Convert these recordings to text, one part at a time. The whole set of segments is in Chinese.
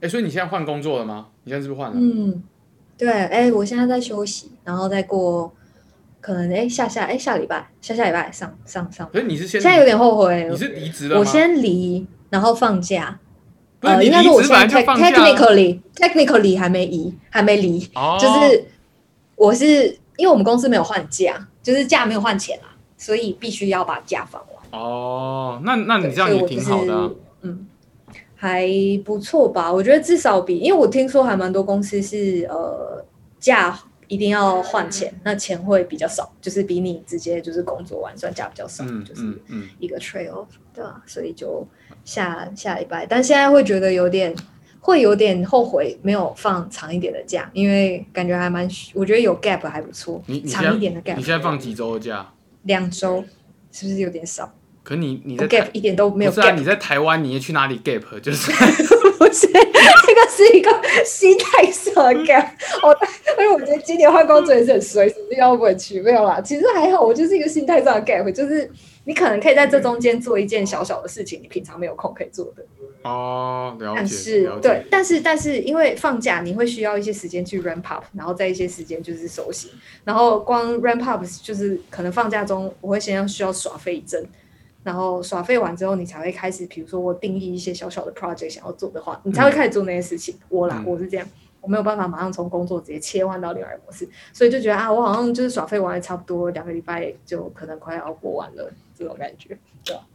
哎，所以你现在换工作了吗？你现在是不是换了？嗯，对，哎，我现在在休息，然后再过可能哎下下哎下礼拜下下礼拜上上上。所以你是现在有点后悔，你是离职了？我先离，然后放假。呃，应该说我现在 technically technically 还没移，还没离，就是我是因为我们公司没有换假，就是假没有换钱啊，所以必须要把假放完。哦，那那你这样也挺好的，啊，嗯，还不错吧？我觉得至少比，因为我听说还蛮多公司是呃假一定要换钱，那钱会比较少，就是比你直接就是工作完算假比较少，嗯、就是一个 trade off，对吧？所以就。下下礼拜，但现在会觉得有点，会有点后悔没有放长一点的假，因为感觉还蛮，我觉得有 gap 还不错。你长一点的 gap，你现在放几周的假？两周，是不是有点少？可你你的 gap 一点都没有是啊，你在台湾，你也去哪里 gap？就是 不是这个是一个心态上的 gap。我因为我觉得今年换工作也是很衰，什么地方不会去？没有啦，其实还好，我就是一个心态上的 gap，就是。你可能可以在这中间做一件小小的事情，你平常没有空可以做的。哦，了解。但是。对，但是，但是，因为放假你会需要一些时间去 ramp up，然后在一些时间就是熟悉。然后光 ramp up 就是可能放假中，我会先要需要耍废一阵，然后耍废完之后，你才会开始，比如说我定义一些小小的 project 想要做的话，你才会开始做那些事情。嗯、我啦，我是这样。我没有办法马上从工作直接切换到另外一个模式，所以就觉得啊，我好像就是耍废完了差不多两个礼拜就可能快要过完了这种感觉，对吧？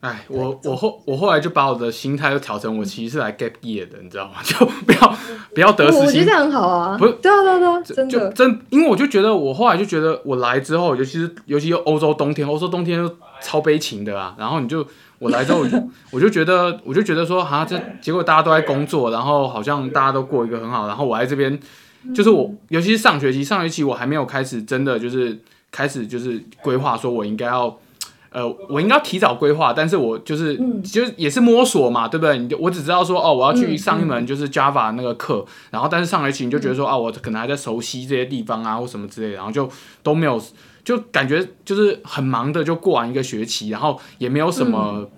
哎，我我后我后来就把我的心态又调成我其实是来 gap year 的，你知道吗？就不要不要得失心，我觉得这样很好啊。不是，对啊对啊对啊，真的真，因为我就觉得我后来就觉得我来之后，尤其是尤其是欧洲冬天，欧洲冬天就超悲情的啊，然后你就。我来之后，我就觉得，我就觉得说，啊，这结果大家都在工作，然后好像大家都过一个很好，然后我来这边，就是我，尤其是上学期，上学期我还没有开始真的就是开始就是规划，说我应该要，呃，我应该提早规划，但是我就是就是也是摸索嘛，对不对？你就我只知道说，哦，我要去上一门就是 Java 那个课，然后但是上学期你就觉得说，啊，我可能还在熟悉这些地方啊或什么之类的，然后就都没有。就感觉就是很忙的，就过完一个学期，然后也没有什么，嗯、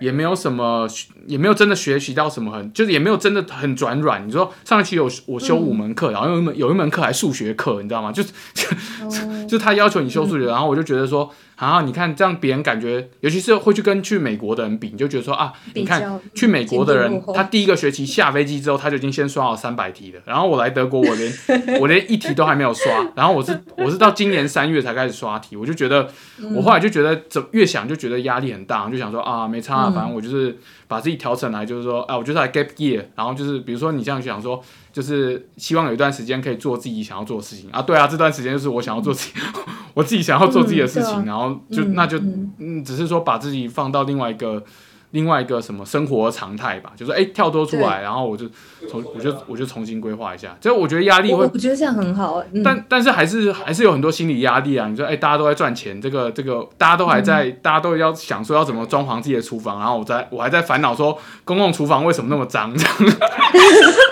也没有什么，也没有真的学习到什么很，很就是也没有真的很转软。你说上一期有我修五门课，嗯、然后有一门有一门课还数学课，你知道吗？就就、哦、就他要求你修数学，嗯、然后我就觉得说。然后你看，这样别人感觉，尤其是会去跟去美国的人比，你就觉得说啊，你看去美国的人，他第一个学期下飞机之后，他就已经先刷了三百题了。然后我来德国，我连 我连一题都还没有刷。然后我是我是到今年三月才开始刷题，我就觉得，我后来就觉得，怎越想就觉得压力很大，就想说啊，没差，反正我就是把自己调整来，就是说，啊，我就是来 gap year，然后就是比如说你这样想说。就是希望有一段时间可以做自己想要做的事情啊，对啊，这段时间就是我想要做自己，嗯、我自己想要做自己的事情，然后就、嗯、那就嗯，只是说把自己放到另外一个另外一个什么生活常态吧，就是哎、欸、跳脱出来，然后我就重我就我就重新规划一下，就我觉得压力会，我觉得这样很好，嗯、但但是还是还是有很多心理压力啊。你说哎、欸，大家都在赚钱，这个这个大家都还在，嗯、大家都要想说要怎么装潢自己的厨房，然后我在我还在烦恼说公共厨房为什么那么脏这样。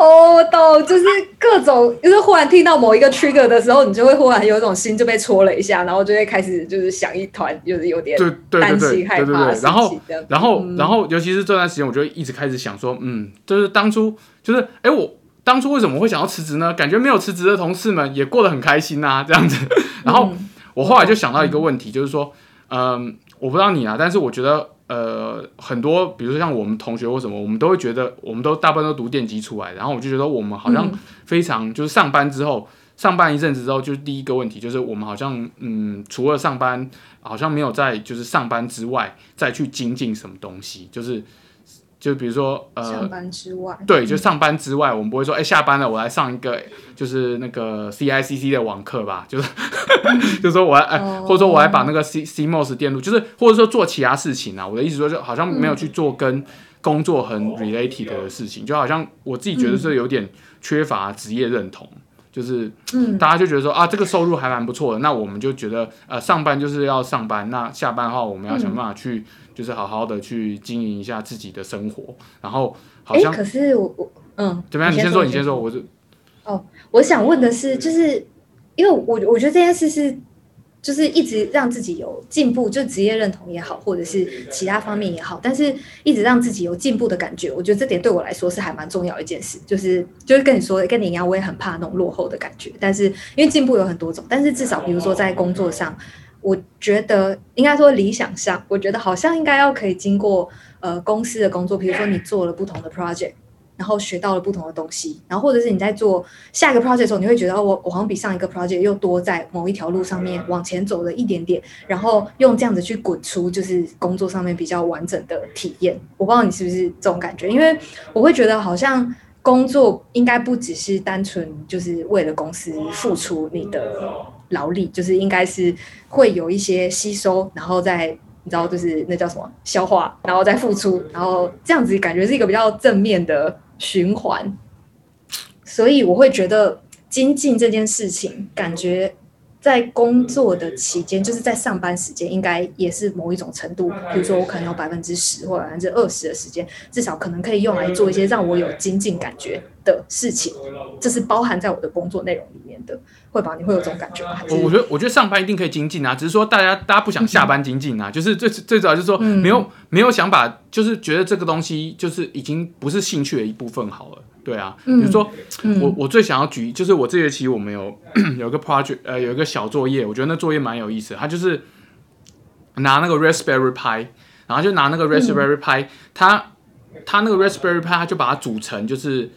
哦，我懂，就是各种，就是忽然听到某一个 trigger 的时候，你就会忽然有一种心就被戳了一下，然后就会开始就是想一团，就是有点担心害怕，然后然后然后尤其是这段时间，我就一直开始想说，嗯，就是当初就是哎，我当初为什么会想要辞职呢？感觉没有辞职的同事们也过得很开心啊，这样子。然后我后来就想到一个问题，就是说，嗯，我不知道你啊，但是我觉得。呃，很多，比如说像我们同学或什么，我们都会觉得，我们都大部分都读电机出来，然后我就觉得我们好像非常就是上班之后，上班一阵子之后，就是第一个问题就是我们好像嗯，除了上班，好像没有在就是上班之外再去精进什么东西，就是。就比如说，呃，上班之外，对，就上班之外，我们不会说，哎、欸，下班了，我来上一个，就是那个 CICC 的网课吧，就是，就是说我来，哎、欸，或者说我来把那个 C CMOS 电路，就是或者说做其他事情啊。我的意思说，就好像没有去做跟工作很 related 的事情，就好像我自己觉得是有点缺乏职业认同。就是，大家就觉得说啊，这个收入还蛮不错的，那我们就觉得，呃，上班就是要上班，那下班的话，我们要想办法去，就是好好的去经营一下自己的生活。然后，好像，可是我我嗯，怎么样？你先说，你先说，我就。哦，我想问的是，就是因为我我觉得这件事是就是一直让自己有进步，就职业认同也好，或者是其他方面也好，但是一直让自己有进步的感觉，我觉得这点对我来说是还蛮重要一件事。就是就是跟你说，跟你一样，我也很怕那种落后的感觉。但是因为进步有很多种，但是至少比如说在工作上，我觉得应该说理想上，我觉得好像应该要可以经过呃公司的工作，比如说你做了不同的 project。然后学到了不同的东西，然后或者是你在做下一个 project 的时候，你会觉得我我好像比上一个 project 又多在某一条路上面往前走了一点点，然后用这样子去滚出就是工作上面比较完整的体验。我不知道你是不是这种感觉，因为我会觉得好像工作应该不只是单纯就是为了公司付出你的劳力，就是应该是会有一些吸收，然后再。你知道，就是那叫什么消化，然后再付出，然后这样子感觉是一个比较正面的循环。所以我会觉得精进这件事情，感觉在工作的期间，就是在上班时间，应该也是某一种程度。比如说，我可能有百分之十或百分之二十的时间，至少可能可以用来做一些让我有精进感觉的事情。这是包含在我的工作内容里面的。会吧？你会有这种感觉吗？我我觉得，我觉得上班一定可以精进啊，只是说大家大家不想下班精进啊，嗯、就是最最主要就是说没有、嗯、没有想把，就是觉得这个东西就是已经不是兴趣的一部分好了。对啊，比如说、嗯、我我最想要举，就是我这学期我们有有一个 project，呃，有一个小作业，我觉得那作业蛮有意思的。他就是拿那个 Raspberry Pi，然后就拿那个 Raspberry Pi，他、嗯、他那个 Raspberry Pi，他就把它组成就是。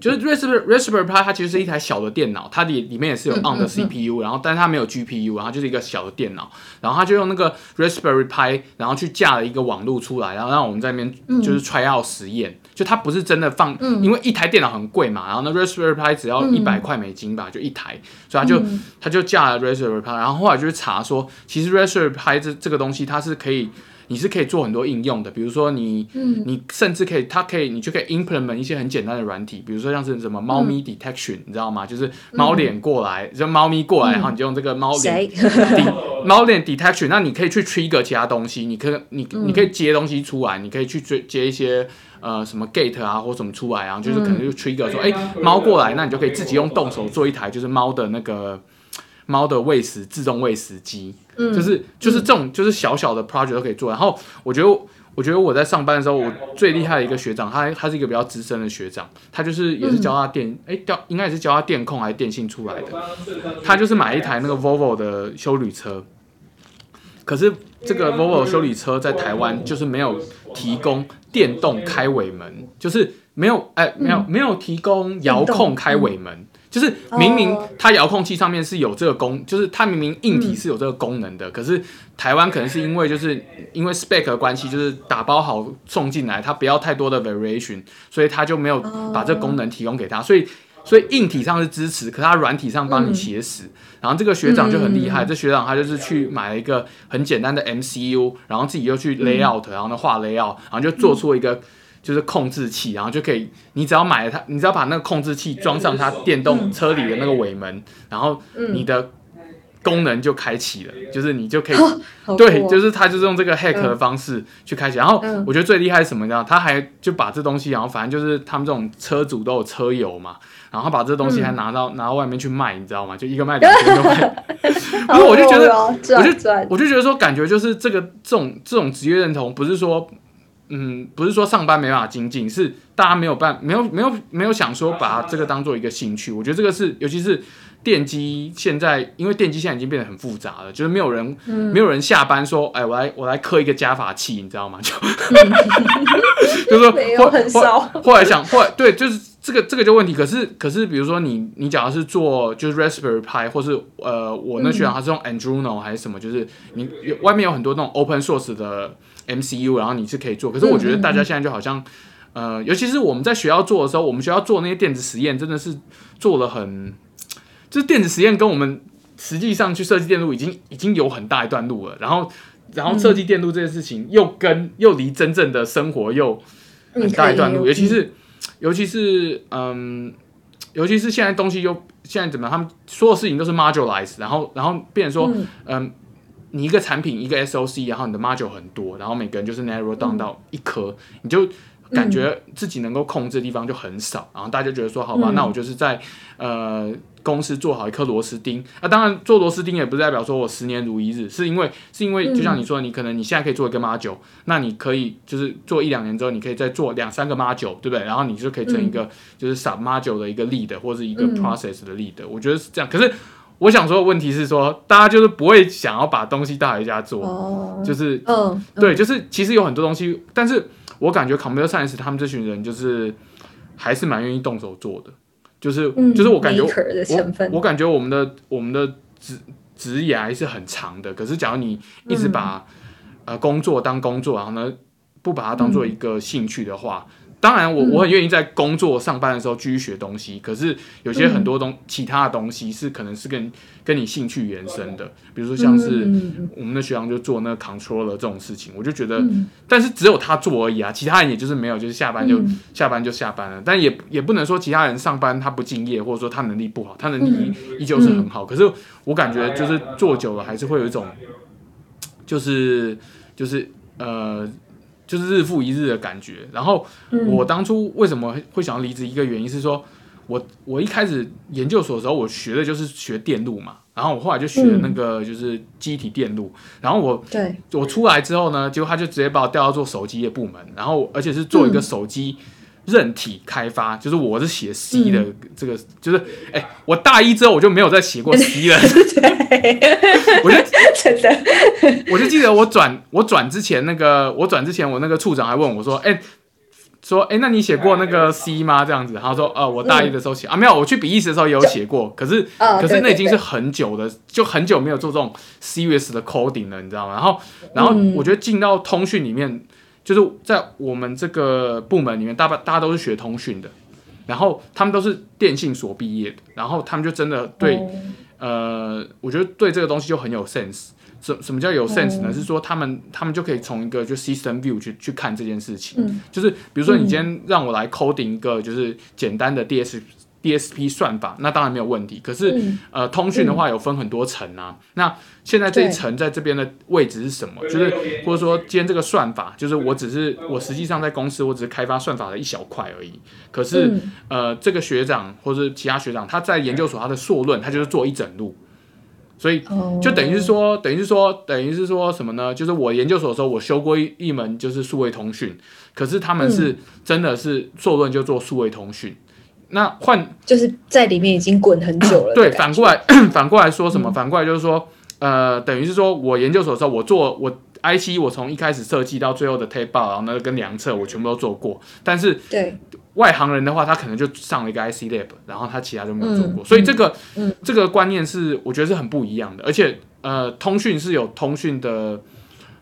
就是 Raspberry Raspberry Pi 它其实是一台小的电脑，它里里面也是有 ARM 的 CPU，然后但是它没有 GPU，然后就是一个小的电脑，然后他就用那个 Raspberry Pi，然后去架了一个网络出来，然后让我们在那边就是 try out 实验，就它不是真的放，因为一台电脑很贵嘛，然后那 Raspberry Pi 只要一百块美金吧，就一台，所以他就他就架了 Raspberry Pi，然后后来就是查说，其实 Raspberry Pi 这这个东西它是可以。你是可以做很多应用的，比如说你，嗯、你甚至可以，它可以，你就可以 implement 一些很简单的软体，比如说像是什么猫咪 detection，、嗯、你知道吗？就是猫脸过来，就猫咪过来，嗯、然后你就用这个猫脸，猫脸 detection，那你可以去 trigger 其他东西，你可以，你你可以接东西出来，你可以去接接一些呃什么 gate 啊或什么出来，然后就是可能就 trigger 说，哎、嗯，猫、欸、过来，那你就可以自己用动手做一台，就是猫的那个。猫的喂食自动喂食机，嗯，就是就是这种就是小小的 project 都可以做。然后我觉得我觉得我在上班的时候，我最厉害的一个学长，他他是一个比较资深的学长，他就是也是教他电，哎、嗯，教应该也是教他电控还是电信出来的。他就是买一台那个 Volvo 的修旅车，可是这个 Volvo 修理车在台湾就是没有提供电动开尾门，就是没有哎没有没有提供遥控开尾门。就是明明它遥控器上面是有这个功，就是它明明硬体是有这个功能的，嗯、可是台湾可能是因为就是因为 spec 的关系，就是打包好送进来，它不要太多的 variation，所以它就没有把这个功能提供给他，所以所以硬体上是支持，可是它软体上帮你写死。嗯、然后这个学长就很厉害，嗯、这学长他就是去买了一个很简单的 MCU，然后自己又去 layout，然后呢画 layout，然后就做出一个。就是控制器，然后就可以，你只要买了它，你只要把那个控制器装上它电动车里的那个尾门，然后你的功能就开启了，就是你就可以，对，就是它就是用这个 hack 的方式去开启。然后我觉得最厉害是什么呢？他还就把这东西，然后反正就是他们这种车主都有车友嘛，然后把这东西还拿到拿到外面去卖，你知道吗？就一个卖两千多块。不是，我就觉得，我就我就觉得说，感觉就是这个这种这种职业认同，不是说。嗯，不是说上班没办法精进，是大家没有办没有没有没有想说把这个当做一个兴趣。我觉得这个是，尤其是电机现在，因为电机现在已经变得很复杂了，就是没有人、嗯、没有人下班说，哎，我来我来刻一个加法器，你知道吗？就、嗯、就是说，没有很少。后来想，后来对，就是这个这个就问题。可是可是，比如说你你假如是做就是 Raspberry Pi，或是呃我那学长他是用 Arduino 还是什么，就是你外面有很多那种 Open Source 的。MCU，然后你是可以做，可是我觉得大家现在就好像，呃，尤其是我们在学校做的时候，我们学校做那些电子实验，真的是做了很，就是电子实验跟我们实际上去设计电路已经已经有很大一段路了。然后，然后设计电路这件事情又跟又离真正的生活又很大一段路，尤其是尤其是嗯，尤其是现在东西又现在怎么样，他们所有事情都是 modularize，然后然后变成说嗯。嗯你一个产品一个 SOC，然后你的 module 很多，然后每个人就是 narrow down 到一颗，嗯、你就感觉自己能够控制的地方就很少，然后大家就觉得说，好吧，嗯、那我就是在呃公司做好一颗螺丝钉。啊，当然做螺丝钉也不是代表说我十年如一日，是因为是因为就像你说，你可能你现在可以做一个 module，那你可以就是做一两年之后，你可以再做两三个 module，对不对？然后你就可以成一个就是 sub module 的一个 lead 或者一个 process 的 lead，我觉得是这样。可是。我想说的问题是说，大家就是不会想要把东西带回家做，oh, 就是，嗯，对，就是其实有很多东西，但是我感觉 computer science 他们这群人就是还是蛮愿意动手做的，就是，嗯、就是我感觉我我感觉我们的我们的职职业还是很长的，可是假如你一直把、嗯、呃工作当工作，然后呢不把它当做一个兴趣的话。嗯当然我，我我很愿意在工作上班的时候继续学东西。可是有些很多东、嗯、其他的东西是可能是跟跟你兴趣延伸的，比如说像是我们的学长就做那个 controller 这种事情，我就觉得，嗯、但是只有他做而已啊，其他人也就是没有，就是下班就、嗯、下班就下班了。但也也不能说其他人上班他不敬业，或者说他能力不好，他能力依旧是很好。可是我感觉就是做久了还是会有一种，就是就是呃。就是日复一日的感觉。然后我当初为什么会想要离职？一个原因是说，我我一开始研究所的时候，我学的就是学电路嘛。然后我后来就学那个就是机体电路。然后我对我出来之后呢，结果他就直接把我调到做手机的部门，然后而且是做一个手机。韧体开发，就是我是写 C 的，这个、嗯、就是哎、欸，我大一之后我就没有再写过 C 了。我就 真的，我就记得我转我转之前那个我转之前我那个处长还问我说，哎、欸，说哎、欸，那你写过那个 C 吗？这样子，然后说呃，我大一的时候写、嗯、啊，没有，我去比利时的时候也有写过，可是、哦、可是那已经是很久的，就很久没有做这种 serious 的 coding 了，你知道吗？然后然后我觉得进到通讯里面。就是在我们这个部门里面，大大大家都是学通讯的，然后他们都是电信所毕业的，然后他们就真的对，呃，我觉得对这个东西就很有 sense。什什么叫有 sense 呢？是说他们他们就可以从一个就 system view 去去看这件事情，就是比如说你今天让我来 coding 一个就是简单的 DS。DSP 算法，那当然没有问题。可是，嗯、呃，通讯的话有分很多层啊。嗯、那现在这一层在这边的位置是什么？就是或者说，今天这个算法，就是我只是我实际上在公司，我只是开发算法的一小块而已。可是，嗯、呃，这个学长或者其他学长，他在研究所他的硕论，他就是做一整路。所以，就等于是说，等于是说，等于是说什么呢？就是我研究所的时候，我修过一一门就是数位通讯。可是他们是真的是硕论就做数位通讯。那换就是在里面已经滚很久了。对，反过来 反过来说什么？反过来就是说，呃，等于是说我研究所的时候，我做我 IC，我从一开始设计到最后的 tape out，然后那个跟量测，我全部都做过。但是对外行人的话，他可能就上了一个 IC lab，然后他其他就没有做过。嗯、所以这个、嗯、这个观念是我觉得是很不一样的。而且呃，通讯是有通讯的。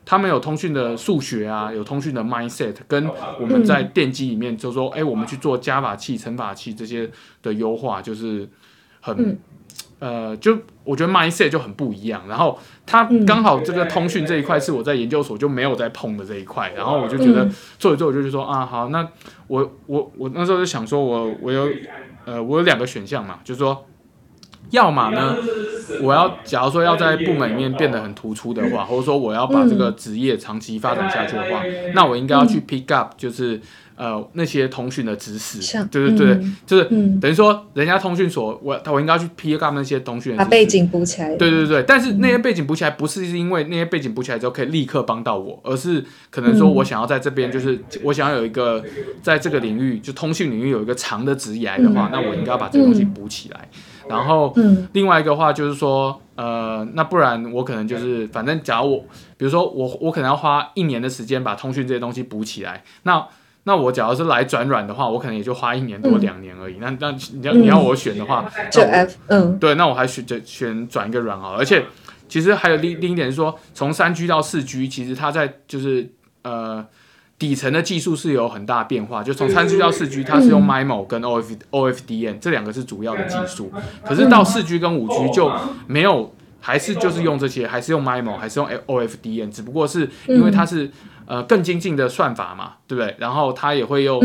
他们有通讯的数学啊，有通讯的 mindset，跟我们在电机里面就说，哎、嗯欸，我们去做加法器、乘法器这些的优化，就是很，嗯、呃，就我觉得 mindset 就很不一样。然后他刚好这个通讯这一块是我在研究所就没有在碰的这一块，然后我就觉得做一做，我就说啊，好，那我我我那时候就想说我我有呃我有两个选项嘛，就是说。要么呢，我要假如说要在部门里面变得很突出的话，或者说我要把这个职业长期发展下去的话，那我应该要去 pick up 就是呃那些通讯的知识，对对对，就是等于说人家通讯所，我我应该要去 pick up 那些通讯的知识，把背景补起来。对对对，但是那些背景补起来不是因为那些背景补起来之后可以立刻帮到我，而是可能说我想要在这边就是我想要有一个在这个领域就通讯领域有一个长的职业的话，那我应该要把这个东西补起来。然后，另外一个话就是说，呃，那不然我可能就是，反正假如我，比如说我，我可能要花一年的时间把通讯这些东西补起来。那，那我假如是来转软的话，我可能也就花一年多两年而已。那，那你要你要我选的话，就 F，嗯，对，那我还选选选转一个软好了。而且，其实还有另另一点是说，从三 G 到四 G，其实它在就是呃。底层的技术是有很大变化，就从三 G 到四 G，它是用 MIMO 跟 OF OFDM 这两个是主要的技术。可是到四 G 跟五 G 就没有，还是就是用这些，还是用 MIMO，还是用 OFDM，只不过是因为它是呃更精进的算法嘛，对不对？然后它也会用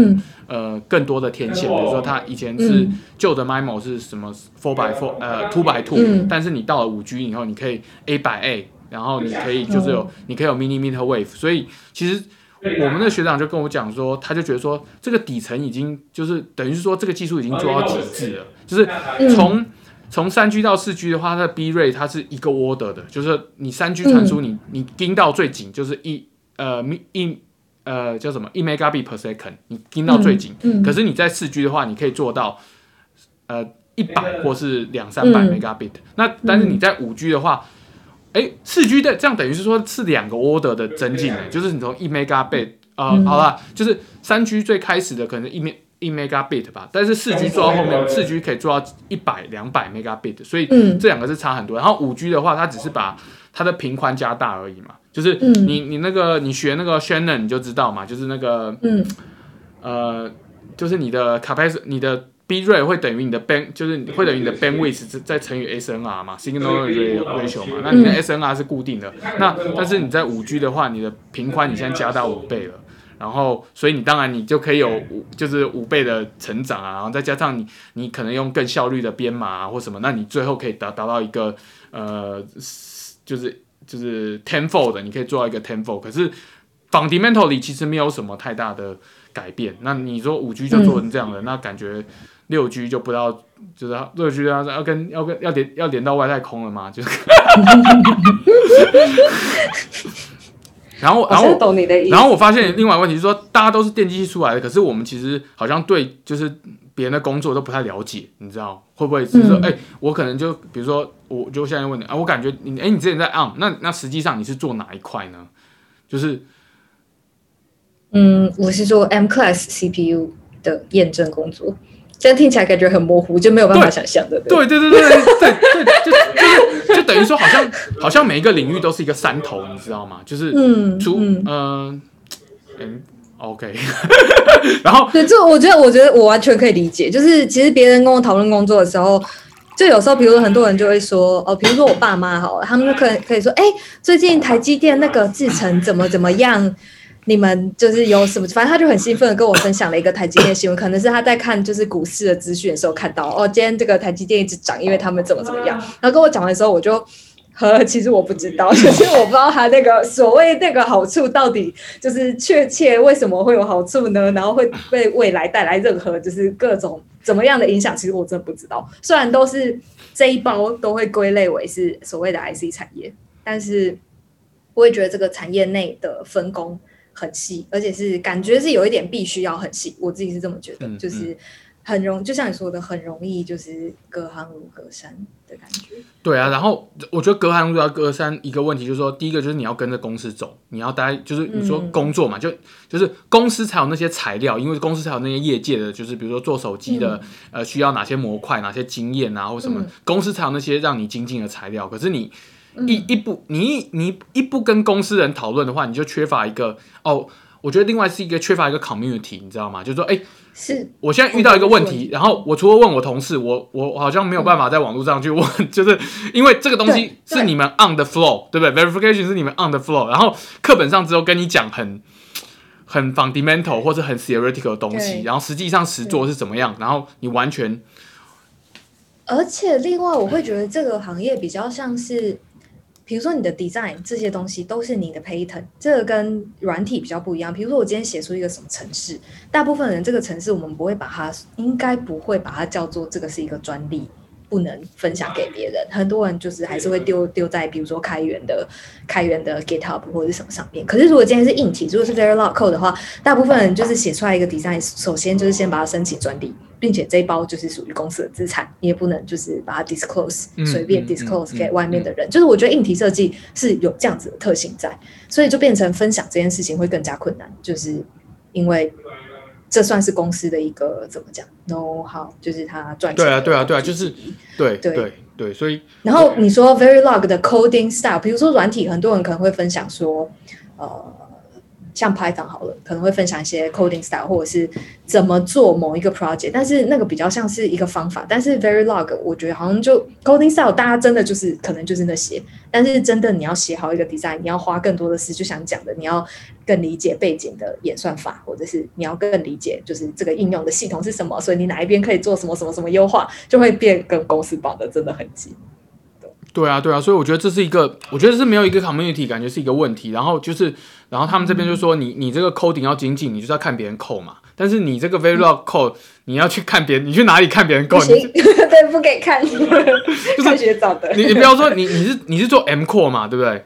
呃更多的天线，比如说它以前是旧的 MIMO 是什么 four by four 呃 two by two，但是你到了五 G 以后，你可以 A by A，然后你可以就是有你可以有 millimeter wave，所以其实。我们的学长就跟我讲说，他就觉得说这个底层已经就是等于是说这个技术已经做到极致了，就是从从三 G 到四 G 的话，它的 B rate 它是一个 order 的，就是你三 G 传输你你盯到最紧就是一呃一呃叫什么一 megabit per second，你盯到最紧，可是你在四 G 的话，你可以做到呃。一百或是两三百 megabit，嗯、那但是你在五 G 的话，哎、嗯，四 G 的这样等于是说是两个 order 的增进，就是你从一 megabit 啊、呃，嗯、好了，就是三 G 最开始的可能一 me 一 megabit 吧，但是四 G 做到后面，四 G 可以做到一百两百 megabit，所以这两个是差很多。然后五 G 的话，它只是把它的频宽加大而已嘛，就是你你那个你学那个 Shannon 你就知道嘛，就是那个嗯呃，就是你的 capacity 你的。B rate 会等于你的 band，就是会等于你的 bandwidth 再乘以 SNR 嘛，signal ratio 嘛，那你的 SNR 是固定的。那但是你在五 G 的话，你的频宽你现在加到五倍了，然后所以你当然你就可以有五就是五倍的成长啊，然后再加上你你可能用更效率的编码啊或什么，那你最后可以达达到一个呃就是就是 tenfold 的你可以做到一个 tenfold，可是 fundamentally 其实没有什么太大的改变。那你说五 G 就做成这样的，嗯、那感觉。六 G 就不知道，就是六 G 要要跟要跟要连要连到外太空了吗？就是，然后然后然后我发现另外一个问题是说，大家都是电机系出来的，可是我们其实好像对就是别人的工作都不太了解，你知道会不会是说，哎、嗯欸，我可能就比如说，我就现在问你啊，我感觉你哎、欸，你之前在 ARM，那那实际上你是做哪一块呢？就是，嗯，我是做 M Class CPU 的验证工作。这样听起来感觉很模糊，就没有办法想象的。对对对对对对 对，就就是就等于说，好像好像每一个领域都是一个山头，你知道吗？就是嗯，出嗯嗯，OK。然后对，这我觉得，我觉得我完全可以理解。就是其实别人跟我讨论工作的时候，就有时候，比如说很多人就会说，哦，比如说我爸妈好了，他们就可以可以说，哎，最近台积电那个制程怎么怎么样。你们就是有什么？反正他就很兴奋的跟我分享了一个台积电新闻，可能是他在看就是股市的资讯的时候看到哦，今天这个台积电一直涨，因为他们怎么怎么样。然后跟我讲的时候，我就呵，其实我不知道，就是我不知道他那个所谓那个好处到底就是确切为什么会有好处呢？然后会被未来带来任何就是各种怎么样的影响？其实我真的不知道。虽然都是这一包都会归类为是所谓的 IC 产业，但是我也觉得这个产业内的分工。很细，而且是感觉是有一点必须要很细，我自己是这么觉得，嗯、就是很容，就像你说的，很容易就是隔行如隔山的感觉。对啊，然后我觉得隔行如隔山，一个问题就是说，第一个就是你要跟着公司走，你要待，就是你说工作嘛，嗯、就就是公司才有那些材料，因为公司才有那些业界的，就是比如说做手机的，嗯、呃，需要哪些模块，哪些经验啊，或什么，嗯、公司才有那些让你精进的材料。可是你。一一不，你一你一不跟公司人讨论的话，你就缺乏一个哦。我觉得另外是一个缺乏一个 community，你知道吗？就是说，哎，是我现在遇到一个问题，然后我除了问我同事，我我好像没有办法在网络上去问，嗯、就是因为这个东西是你们 on the floor，对不对？verification 是你们 on the floor，然后课本上只有跟你讲很很 fundamental 或者很 theoretical 的东西，然后实际上实做是怎么样，然后你完全。而且另外，我会觉得这个行业比较像是。比如说你的 design 这些东西都是你的 pattern，这个跟软体比较不一样。比如说我今天写出一个什么城市，大部分人这个城市我们不会把它，应该不会把它叫做这个是一个专利。不能分享给别人，很多人就是还是会丢丢在比如说开源的开源的 GitHub 或者是什么上面。可是如果今天是硬体，如果是 Verilog code 的话，大部分人就是写出来一个 design，首先就是先把它申请专利，并且这一包就是属于公司的资产，你也不能就是把它 disclose 随便 disclose 给外面的人。就是我觉得硬体设计是有这样子的特性在，所以就变成分享这件事情会更加困难，就是因为。这算是公司的一个怎么讲？know how，就是他赚钱。对啊，对啊，对啊，就是对对对对，所以。然后你说 Verilog 的 coding style，比如说软体，很多人可能会分享说，呃。像 Python 好了，可能会分享一些 coding style，或者是怎么做某一个 project，但是那个比较像是一个方法。但是 Verilog，我觉得好像就 coding style，大家真的就是可能就是那些。但是真的你要写好一个 design，你要花更多的事，就想讲的，你要更理解背景的演算法，或者是你要更理解就是这个应用的系统是什么，所以你哪一边可以做什么什么什么优化，就会变跟公司绑的真的很紧。对啊，对啊，所以我觉得这是一个，我觉得是没有一个 community，感觉是一个问题。然后就是，然后他们这边就说你，你你这个 coding 要精进，你就是要看别人 code 嘛。但是你这个 Verilog code，你要去看别人，你去哪里看别人 code？你 对，不给看，就是学早的。你你不要说你你是你是做 M core 嘛，对不对？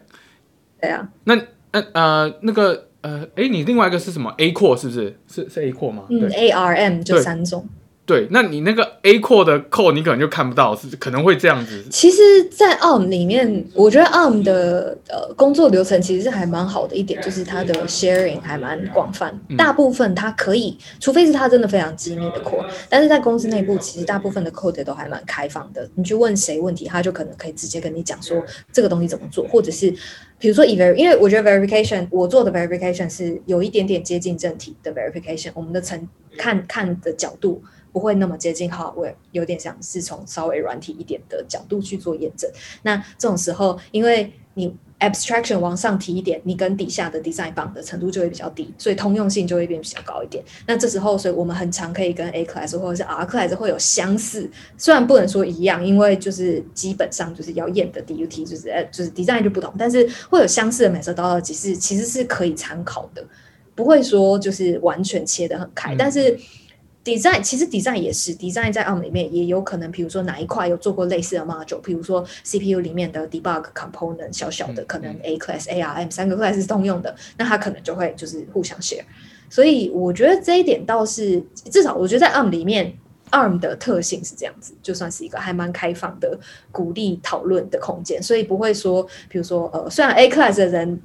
对啊。那那呃那个呃，哎，你另外一个是什么？A core 是不是？是是 A core 吗？嗯，A R M 就三种。对，那你那个 A core 的 code 你可能就看不到，是可能会这样子。其实，在 ARM 里面，我觉得 ARM 的呃工作流程其实是还蛮好的一点，就是它的 sharing 还蛮广泛。嗯、大部分它可以，除非是它真的非常机密的 core，但是在公司内部，其实大部分的 code 都还蛮开放的。你去问谁问题，他就可能可以直接跟你讲说这个东西怎么做，或者是比如说 ver，因为我觉得 verification 我做的 verification 是有一点点接近正题的 verification，我们的层看看的角度。不会那么接近 hardware，有点像是从稍微软体一点的角度去做验证。那这种时候，因为你 abstraction 往上提一点，你跟底下的 design 绑的程度就会比较低，所以通用性就会变比较高一点。那这时候，所以我们很常可以跟 A class 或者是 R class 会有相似，虽然不能说一样，因为就是基本上就是要验的 DUT 就是呃就是 design 就不同，但是会有相似的 methodology 是其实是可以参考的，不会说就是完全切得很开，嗯、但是。Design 其实 design 也是 design 在 ARM 里面也有可能，比如说哪一块有做过类似的 module，比如说 CPU 里面的 debug component 小小的，可能 A class、ARM 三个 class 是通用的，那它可能就会就是互相 share。所以我觉得这一点倒是至少我觉得在 ARM 里面，ARM 的特性是这样子，就算是一个还蛮开放的、鼓励讨论的空间，所以不会说，比如说呃，虽然 A class 的人。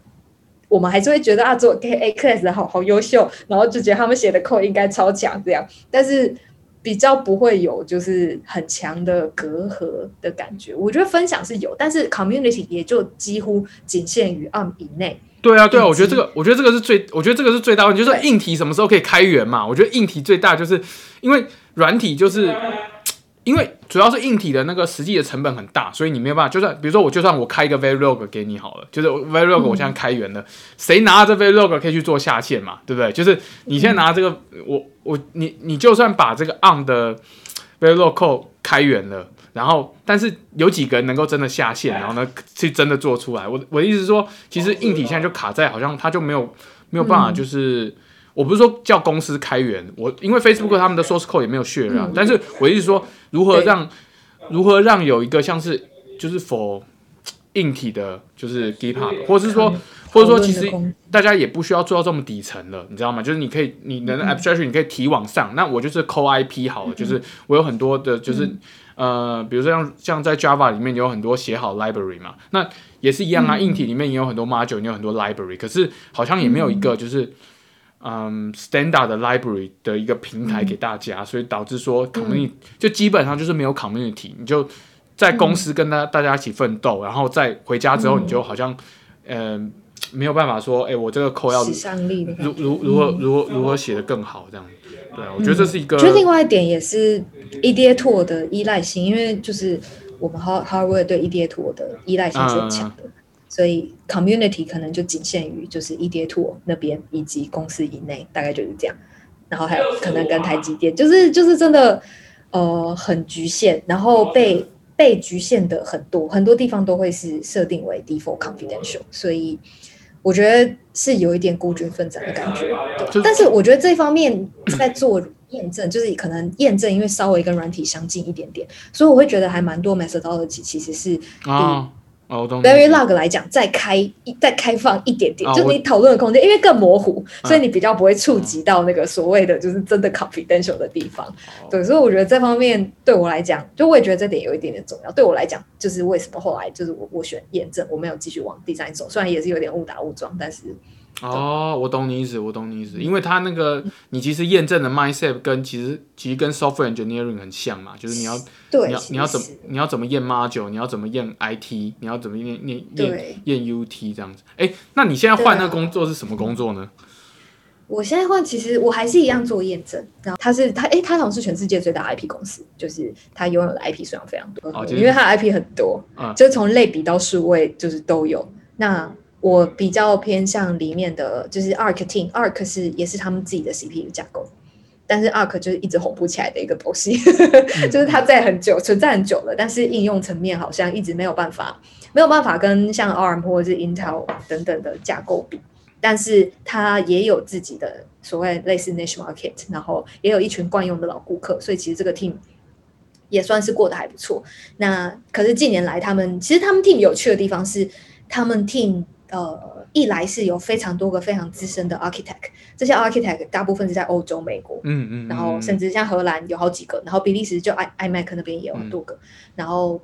我们还是会觉得啊，做 K A class 的好好优秀，然后就觉得他们写的 code 应该超强这样，但是比较不会有就是很强的隔阂的感觉。我觉得分享是有，但是 community 也就几乎仅限于 ARM 以内。对啊，对啊，我觉得这个，我觉得这个是最，我觉得这个是最大问题，就是硬体什么时候可以开源嘛？我觉得硬体最大就是因为软体就是。因为主要是硬体的那个实际的成本很大，所以你没有办法。就算比如说，我就算我开一个 Verilog 给你好了，就是 Verilog 我现在开源了，谁、嗯、拿着这 Verilog 可以去做下线嘛？对不对？就是你现在拿这个，嗯、我我你你就算把这个 ARM 的 code 开源了，然后但是有几个人能够真的下线，然后呢去真的做出来？我我的意思是说，其实硬体现在就卡在好像它就没有没有办法，就是。嗯我不是说叫公司开源，我因为 Facebook 他们的 source code 也没有啊，嗯、但是我意思说如何让如何让有一个像是就是 for 硬体的，就是 GitHub，或者是说或者说其实大家也不需要做到这么底层了，你知道吗？就是你可以你能 abstraction 你可以提往上，那我就是 core IP 好了，就是我有很多的，就是呃，比如说像像在 Java 里面有很多写好 library 嘛，那也是一样啊，硬体里面也有很多 module，也有很多 library，可是好像也没有一个就是。嗯、um,，standard 的 library 的一个平台给大家，嗯、所以导致说 community、嗯、就基本上就是没有 community，你就在公司跟大大家一起奋斗，嗯、然后再回家之后，你就好像嗯、呃、没有办法说，哎、欸，我这个 code 要如如如何如何如何写的更好这样，对啊，我觉得这是一个。就、嗯、另外一点也是 EDA tool 的依赖性，因为就是我们 hardware 对 EDA tool 的依赖性是很强的。嗯所以 community 可能就仅限于就是 EDA tool 那边以及公司以内，大概就是这样。然后还有可能跟台积电，就是就是真的呃很局限，然后被被局限的很多很多地方都会是设定为 default confidential，所以我觉得是有一点孤军奋战的感觉。对，但是我觉得这方面在做验证，就是可能验证因为稍微跟软体相近一点点，所以我会觉得还蛮多 methodology 其实是比。Verilog 来讲，再开一再开放一点点，哦、就是你讨论的空间，因为更模糊，啊、所以你比较不会触及到那个所谓的就是真的 confidential 的地方。哦、对，所以我觉得这方面对我来讲，就我也觉得这点有一点点重要。对我来讲，就是为什么后来就是我我选验证，我没有继续往第三走，虽然也是有点误打误撞，但是。哦，我懂你意思，我懂你意思，因为他那个你其实验证的 mindset 跟其实其实跟 software engineering 很像嘛，就是你要对你要你要怎么你要怎么验 module，你要怎么验 IT，你要怎么验验验验 UT 这样子。哎，那你现在换那个工作是什么工作呢？我现在换，其实我还是一样做验证，然后他是他哎，他好像是全世界最大 IP 公司，就是他拥有的 IP 数量非常多，因为他的 IP 很多，嗯、就是从类比到数位就是都有。那我比较偏向里面的就是 Arc Team，Arc 是也是他们自己的 CPU 架构，但是 Arc 就是一直红不起来的一个东西，就是它在很久存在很久了，但是应用层面好像一直没有办法，没有办法跟像 ARM 或者是 Intel 等等的架构比。但是它也有自己的所谓类似 niche market，然后也有一群惯用的老顾客，所以其实这个 team 也算是过得还不错。那可是近年来，他们其实他们 team 有趣的地方是，他们 team 呃。一来是有非常多个非常资深的 architect，这些 architect 大部分是在欧洲、美国，嗯嗯，然后甚至像荷兰有好几个，然后比利时就 i iMac 那边也有很多个，嗯、然后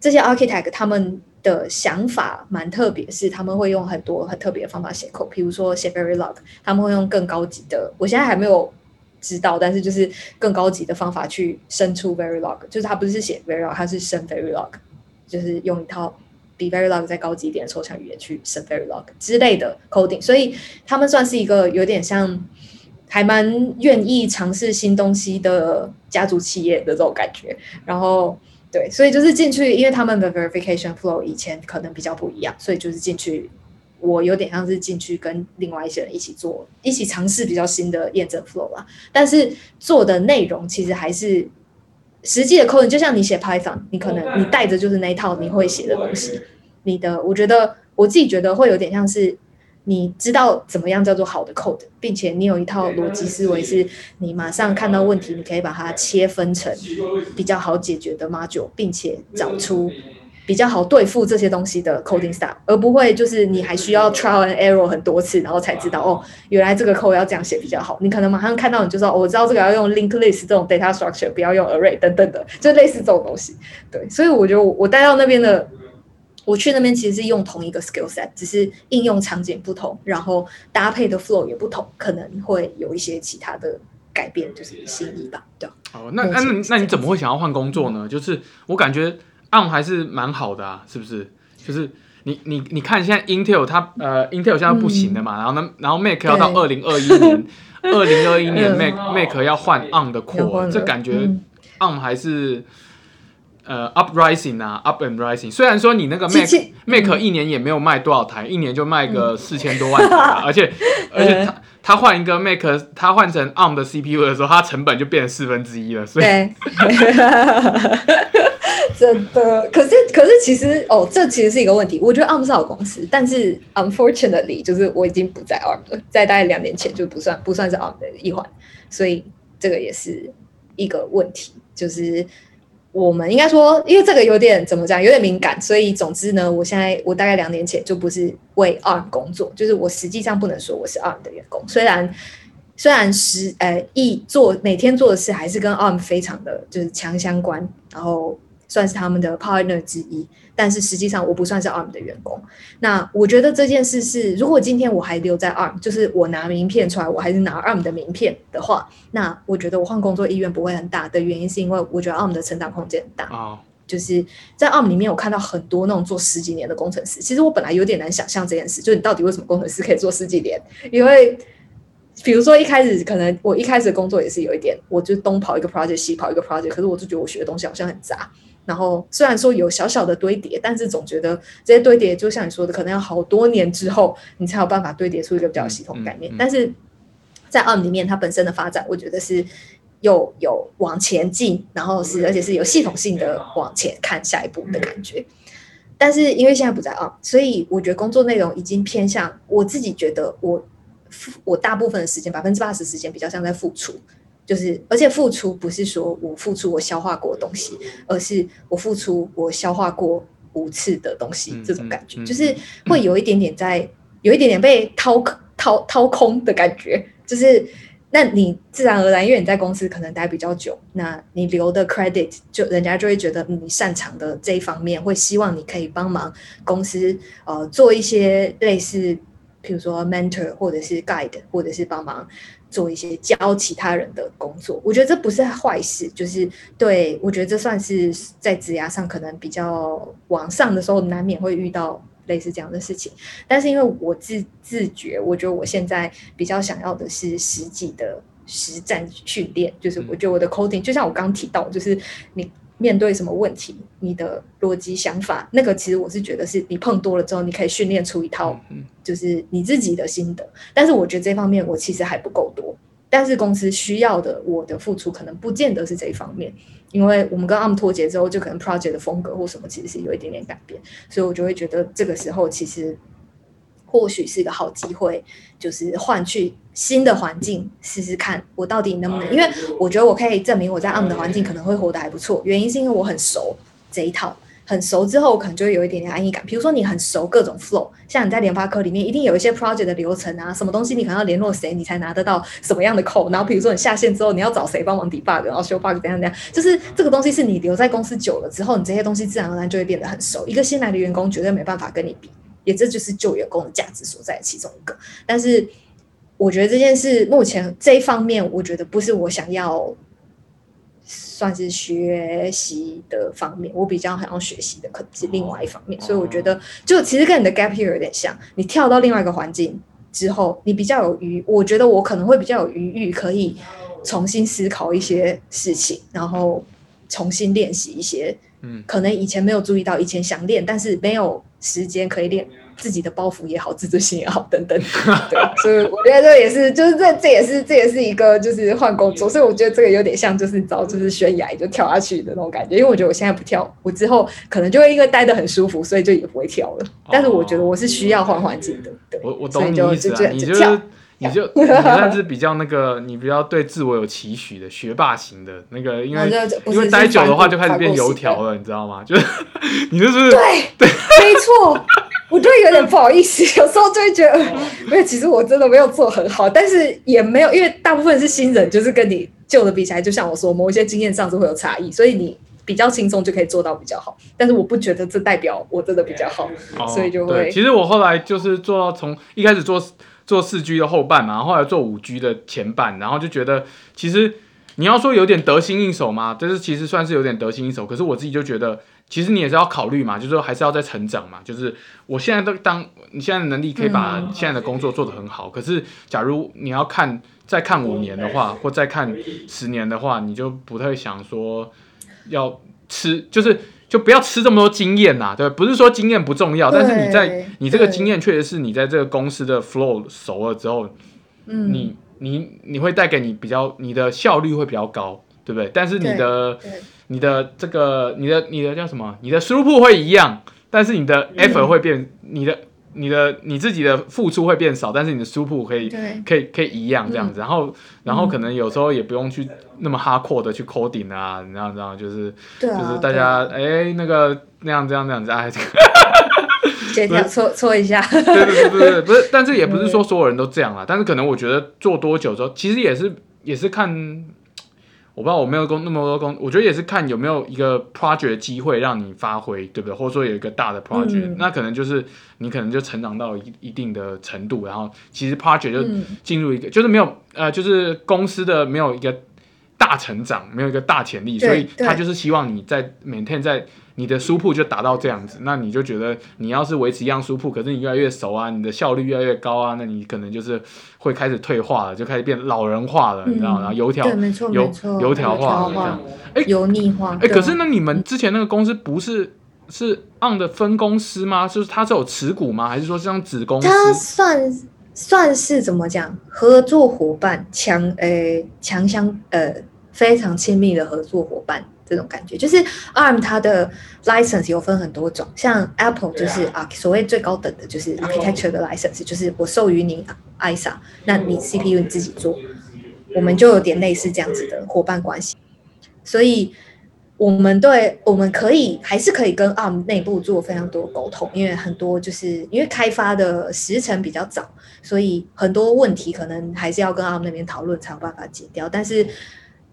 这些 architect 他们的想法蛮特别，是他们会用很多很特别的方法写 code，比如说写 Verilog，他们会用更高级的，我现在还没有知道，但是就是更高级的方法去生出 Verilog，就是他不是写 Verilog，他是生 Verilog，就是用一套。比 Verilog 再高级一点的抽象语言去生 Verilog 之类的 coding，所以他们算是一个有点像还蛮愿意尝试新东西的家族企业的这种感觉。然后对，所以就是进去，因为他们的 verification flow 以前可能比较不一样，所以就是进去，我有点像是进去跟另外一些人一起做，一起尝试比较新的验证 flow 啦。但是做的内容其实还是。实际的 coding 就像你写 Python，你可能你带着就是那一套你会写的东西。你的，我觉得我自己觉得会有点像是你知道怎么样叫做好的 code，并且你有一套逻辑思维，是你马上看到问题，你可以把它切分成比较好解决的 module，并且找出。比较好对付这些东西的 coding style，而不会就是你还需要 trial and error 很多次，然后才知道哦，原来这个 code 要这样写比较好。你可能马上看到你就知道，哦，我知道这个要用 linked list 这种 data structure，不要用 array 等等的，就类似这种东西。对，所以我觉得我带到那边的，我去那边其实是用同一个 skill set，只是应用场景不同，然后搭配的 flow 也不同，可能会有一些其他的改变，就是心意吧。对。哦，那那那你怎么会想要换工作呢？就是我感觉。ARM 还是蛮好的啊，是不是？就是你你你看，现在 Intel 它呃 Intel 现在不行的嘛，嗯、然后呢，然后 Mac 要到二零二一年，二零二一年 Mac Mac 要换 ARM 的 Core，这感觉 ARM 还是呃 uprising 啊，up and rising。虽然说你那个 Mac Mac 一年也没有卖多少台，一年就卖个四千多万台，啊，而且而且它它换一个 Mac，他换成 ARM 的 CPU 的时候，它成本就变成四分之一了，所以。真的，可是可是其实哦，这其实是一个问题。我觉得 ARM 是好公司，但是 unfortunately，就是我已经不在 ARM 了，在大概两年前就不算不算是 ARM 的一环，所以这个也是一个问题。就是我们应该说，因为这个有点怎么讲，有点敏感，所以总之呢，我现在我大概两年前就不是为 ARM 工作，就是我实际上不能说我是 ARM 的员工，虽然虽然是呃一做每天做的事还是跟 ARM 非常的就是强相关，然后。算是他们的 partner 之一，但是实际上我不算是 ARM 的员工。那我觉得这件事是，如果今天我还留在 ARM，就是我拿名片出来，我还是拿 ARM 的名片的话，那我觉得我换工作意愿不会很大的原因，是因为我觉得 ARM 的成长空间很大。Oh. 就是在 ARM 里面，我看到很多那种做十几年的工程师。其实我本来有点难想象这件事，就是你到底为什么工程师可以做十几年？因为比如说一开始可能我一开始的工作也是有一点，我就东跑一个 project，西跑一个 project，可是我就觉得我学的东西好像很杂。然后虽然说有小小的堆叠，但是总觉得这些堆叠就像你说的，可能要好多年之后你才有办法堆叠出一个比较系统概念。嗯嗯嗯、但是在 ARM 里面，它本身的发展，我觉得是有有往前进，然后是而且是有系统性的往前看下一步的感觉。但是因为现在不在 ARM，所以我觉得工作内容已经偏向我自己觉得我我大部分的时间百分之八十时间比较像在付出。就是，而且付出不是说我付出我消化过的东西，而是我付出我消化过五次的东西，这种感觉，就是会有一点点在，有一点点被掏掏掏空的感觉。就是，那你自然而然，因为你在公司可能待比较久，那你留的 credit 就人家就会觉得你擅长的这一方面，会希望你可以帮忙公司呃做一些类似，比如说 mentor 或者是 guide，或者是帮忙。做一些教其他人的工作，我觉得这不是坏事，就是对，我觉得这算是在职涯上可能比较往上的时候，难免会遇到类似这样的事情。但是因为我自自觉，我觉得我现在比较想要的是实际的实战训练，就是我觉得我的 coding，就像我刚刚提到，就是你。面对什么问题，你的逻辑想法，那个其实我是觉得是你碰多了之后，你可以训练出一套，就是你自己的心得。但是我觉得这方面我其实还不够多。但是公司需要的我的付出可能不见得是这一方面，因为我们跟 ARM 脱节之后，就可能 project 的风格或什么其实是有一点点改变，所以我就会觉得这个时候其实或许是一个好机会，就是换去新的环境试试看，我到底能不能？因为我觉得我可以证明我在 ARM 的环境可能会活得还不错，原因是因为我很熟这一套。很熟之后，我可能就会有一点点安逸感。比如说，你很熟各种 flow，像你在联发科里面，一定有一些 project 的流程啊，什么东西你可能要联络谁，你才拿得到什么样的 code。然后，比如说你下线之后，你要找谁帮忙 debug，然后修 bug 怎样怎样。就是这个东西是你留在公司久了之后，你这些东西自然而然就会变得很熟。一个新来的员工绝对没办法跟你比，也这就是旧员工的价值所在其中一个。但是，我觉得这件事目前这一方面，我觉得不是我想要。算是学习的方面，我比较想要学习的，可能是另外一方面。所以我觉得，就其实跟你的 gap year 有点像。你跳到另外一个环境之后，你比较有余，我觉得我可能会比较有余裕，可以重新思考一些事情，然后重新练习一些，嗯，可能以前没有注意到，以前想练，但是没有时间可以练。自己的包袱也好，自尊心也好，等等，对，所以我觉得这也是，就是这这也是这也是一个就是换工作，所以我觉得这个有点像就是找就是悬崖就跳下去的那种感觉，因为我觉得我现在不跳，我之后可能就会因为待得很舒服，所以就也不会跳了。但是我觉得我是需要换环境的，对，我我懂你意思啊，你就是你就 你算是比较那个，你比较对自我有期许的学霸型的那个，因为因为待久的话就开始变油条了，你知道吗？就是你就是对对，没错。我就有点不好意思，有时候就会觉得，没有，其实我真的没有做很好，但是也没有，因为大部分是新人，就是跟你旧的比起来，就像我说，某一些经验上是会有差异，所以你比较轻松就可以做到比较好。但是我不觉得这代表我真的比较好，哦、所以就会。其实我后来就是做到从一开始做做四 G 的后半嘛，后来做五 G 的前半，然后就觉得其实你要说有点得心应手嘛，就是其实算是有点得心应手。可是我自己就觉得。其实你也是要考虑嘛，就是说还是要再成长嘛。就是我现在都当你现在的能力可以把现在的工作做得很好，嗯、可是假如你要看再看五年的话，或再看十年的话，你就不太想说要吃，就是就不要吃这么多经验呐，对，不是说经验不重要，但是你在你这个经验确实是你在这个公司的 flow 熟了之后，嗯，你你你会带给你比较你的效率会比较高，对不对？但是你的。你的这个，你的你的叫什么？你的输入会一样，但是你的 effort 会变，嗯、你的你的你自己的付出会变少，但是你的输入可以可以可以一样这样子。嗯、然后然后可能有时候也不用去那么 hardcore 的去 coding 啊，然后然后就是、啊、就是大家哎、欸、那个那样这样这样子哎，协调搓搓一下。对对对对对，不是，但是也不是说所有人都这样啦。但是可能我觉得做多久之后，其实也是也是看。我不知道我没有工那么多工，我觉得也是看有没有一个 project 的机会让你发挥，对不对？或者说有一个大的 project，、嗯、那可能就是你可能就成长到一一定的程度，然后其实 project 就进入一个、嗯、就是没有呃，就是公司的没有一个大成长，没有一个大潜力，所以他就是希望你在 maintain 在。你的书铺就达到这样子，那你就觉得你要是维持一样书铺，可是你越来越熟啊，你的效率越来越高啊，那你可能就是会开始退化了，就开始变老人化了，嗯、你知道吗？然后油条，油油条化了这样，哎，油腻化。哎、欸，可是那你们之前那个公司不是是 ARM 的分公司吗？就是它是有持股吗？还是说像子公司？它算算是怎么讲？合作伙伴，强诶强相呃非常亲密的合作伙伴。这种感觉。就是 ARM 它的 license 有分很多种，像 Apple 就是啊，所谓最高等的就是 architecture 的 license，就是我授予你 ISA，那你 CPU 你自己做，我们就有点类似这样子的伙伴关系。所以我们对我们可以还是可以跟 ARM 内部做非常多沟通，因为很多就是因为开发的时程比较早，所以很多问题可能还是要跟 ARM 那边讨论才有办法解掉，但是。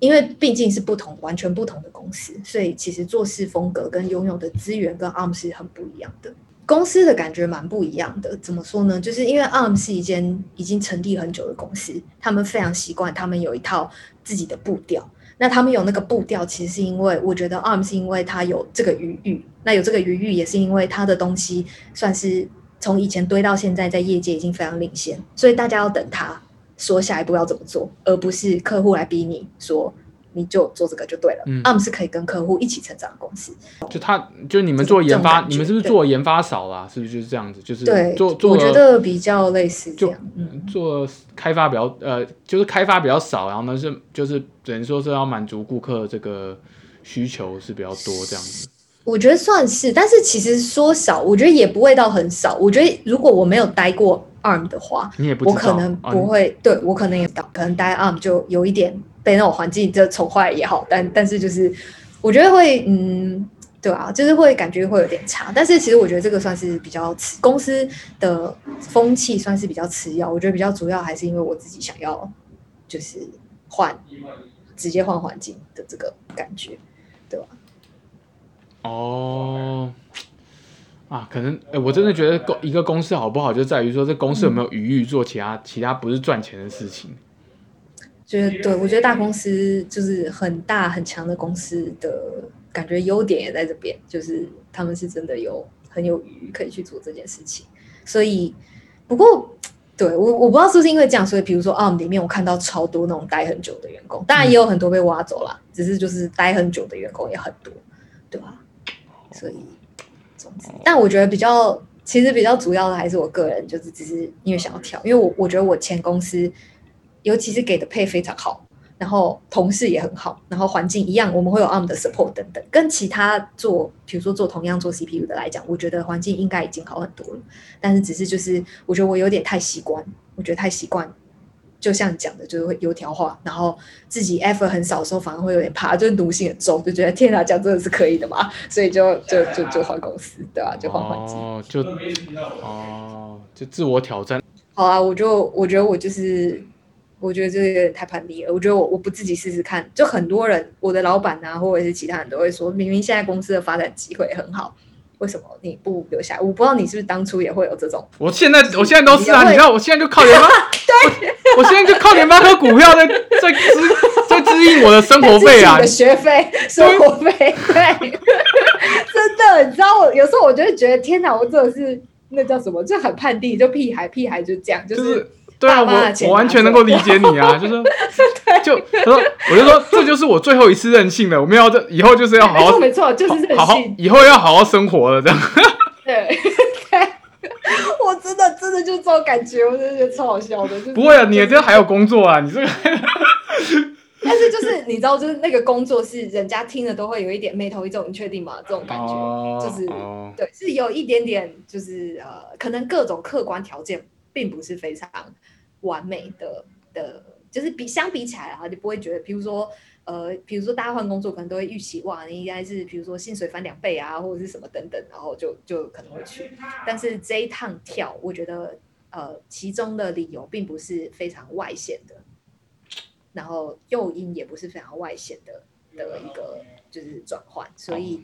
因为毕竟是不同、完全不同的公司，所以其实做事风格跟拥有的资源跟 ARM 是很不一样的。公司的感觉蛮不一样的。怎么说呢？就是因为 ARM 是一间已经成立很久的公司，他们非常习惯，他们有一套自己的步调。那他们有那个步调，其实是因为我觉得 ARM 是因为它有这个余裕。那有这个余裕，也是因为它的东西算是从以前堆到现在，在业界已经非常领先，所以大家要等它。说下一步要怎么做，而不是客户来逼你说你就做这个就对了。嗯，ARM 是可以跟客户一起成长的公司。就他，就你们做研发，你们是不是做研发少啦？是不是就是这样子？就是对，做做，我觉得比较类似这样。嗯，做开发比较呃，就是开发比较少，然后呢是就是等于说是要满足顾客这个需求是比较多这样子。我觉得算是，但是其实说少，我觉得也不会到很少。我觉得如果我没有待过 ARM 的话，你也不知道，我可能不会，啊、对我可能也可能待 ARM 就有一点被那种环境就宠坏也好，但但是就是我觉得会，嗯，对啊，就是会感觉会有点差。但是其实我觉得这个算是比较，公司的风气算是比较次要。我觉得比较主要还是因为我自己想要就是换，直接换环境的这个感觉，对吧？哦，啊，可能，哎，我真的觉得公一个公司好不好，就在于说这公司有没有余裕做其他、其他不是赚钱的事情。觉得对，我觉得大公司就是很大很强的公司的感觉，优点也在这边，就是他们是真的有很有余可以去做这件事情。所以，不过，对我我不知道是不是因为这样，所以比如说啊里面我看到超多那种待很久的员工，当然也有很多被挖走了，只是就是待很久的员工也很多，对吧？所以，总之，但我觉得比较，其实比较主要的还是我个人，就是只是因为想要跳，因为我我觉得我前公司，尤其是给的配非常好，然后同事也很好，然后环境一样，我们会有 ARM 的 support 等等，跟其他做，比如说做同样做 CPU 的来讲，我觉得环境应该已经好很多了，但是只是就是，我觉得我有点太习惯，我觉得太习惯。就像你讲的，就是会油条化，然后自己 effort 很少的时候，反而会有点怕，就是奴性很重，就觉得天哪，这样真的是可以的嘛？所以就就就就换公司，对吧、啊？就换环境，哦，就哦，就自我挑战。好啊，我就我觉得我就是，我觉得这个有点太叛逆了。我觉得我我不自己试试看，就很多人，我的老板啊，或者是其他人都会说，明明现在公司的发展机会很好。为什么你不留下？我不知道你是不是当初也会有这种。我现在我现在都是啊，你知道，我现在就靠联发，对我，我现在就靠联发科股票在在支在支应我的生活费啊，的学费、生活费，对，真的，你知道，我有时候我就会觉得，天哪，我真的是那叫什么，就很叛逆，就屁孩，屁孩就这样，就是。就是对啊，我我完全能够理解你啊，就是就他说，我就说这就是我最后一次任性了，我们要这以后就是要好好没错，就是任性，好好以后要好好生活了这样。对 对，我真的真的就这种感觉，我真的觉得超好笑的。不会啊，你这还有工作啊，你这个。但是就是你知道，就是那个工作是人家听了都会有一点眉头一皱，你确定吗？这种感觉就是对，是有一点点，就是呃，可能各种客观条件并不是非常。完美的的，就是比相比起来啊，就不会觉得，比如说，呃，比如说大家换工作，可能都会预期，哇，你应该是，比如说薪水翻两倍啊，或者是什么等等，然后就就可能会去。但是这一趟跳，我觉得，呃，其中的理由并不是非常外显的，然后诱因也不是非常外显的的一个就是转换，所以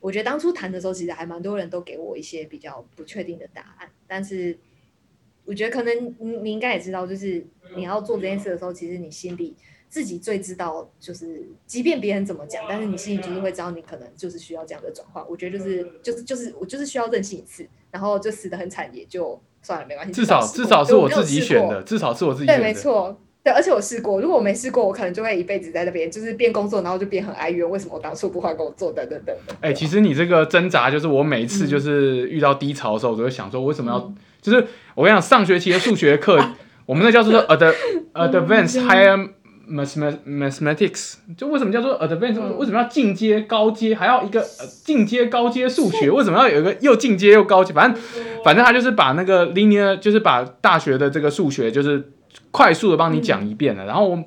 我觉得当初谈的时候，其实还蛮多人都给我一些比较不确定的答案，但是。我觉得可能你你应该也知道，就是你要做这件事的时候，其实你心里自己最知道，就是即便别人怎么讲，但是你心里就是会知道，你可能就是需要这样的转换。我觉得就是就是就是我就是需要任性一次，然后就死的很惨，也就算了，没关系。至少至少是我自己选的，至少是我自己选的。对，没错，对，而且我试过，如果我没试过，我可能就会一辈子在那边，就是边工作，然后就边很哀怨，为什么我当初不换工作？等等等等。哎、欸，其实你这个挣扎，就是我每一次就是遇到低潮的时候，我就会想说，为什么要？嗯就是我跟你讲，上学期的数学课，我们那叫做 ad advanced higher mathematics，就为什么叫做 advanced？为什么要进阶高阶？还要一个进阶高阶数学？为什么要有一个又进阶又高阶？反正反正他就是把那个 linear，就是把大学的这个数学，就是快速的帮你讲一遍了。然后我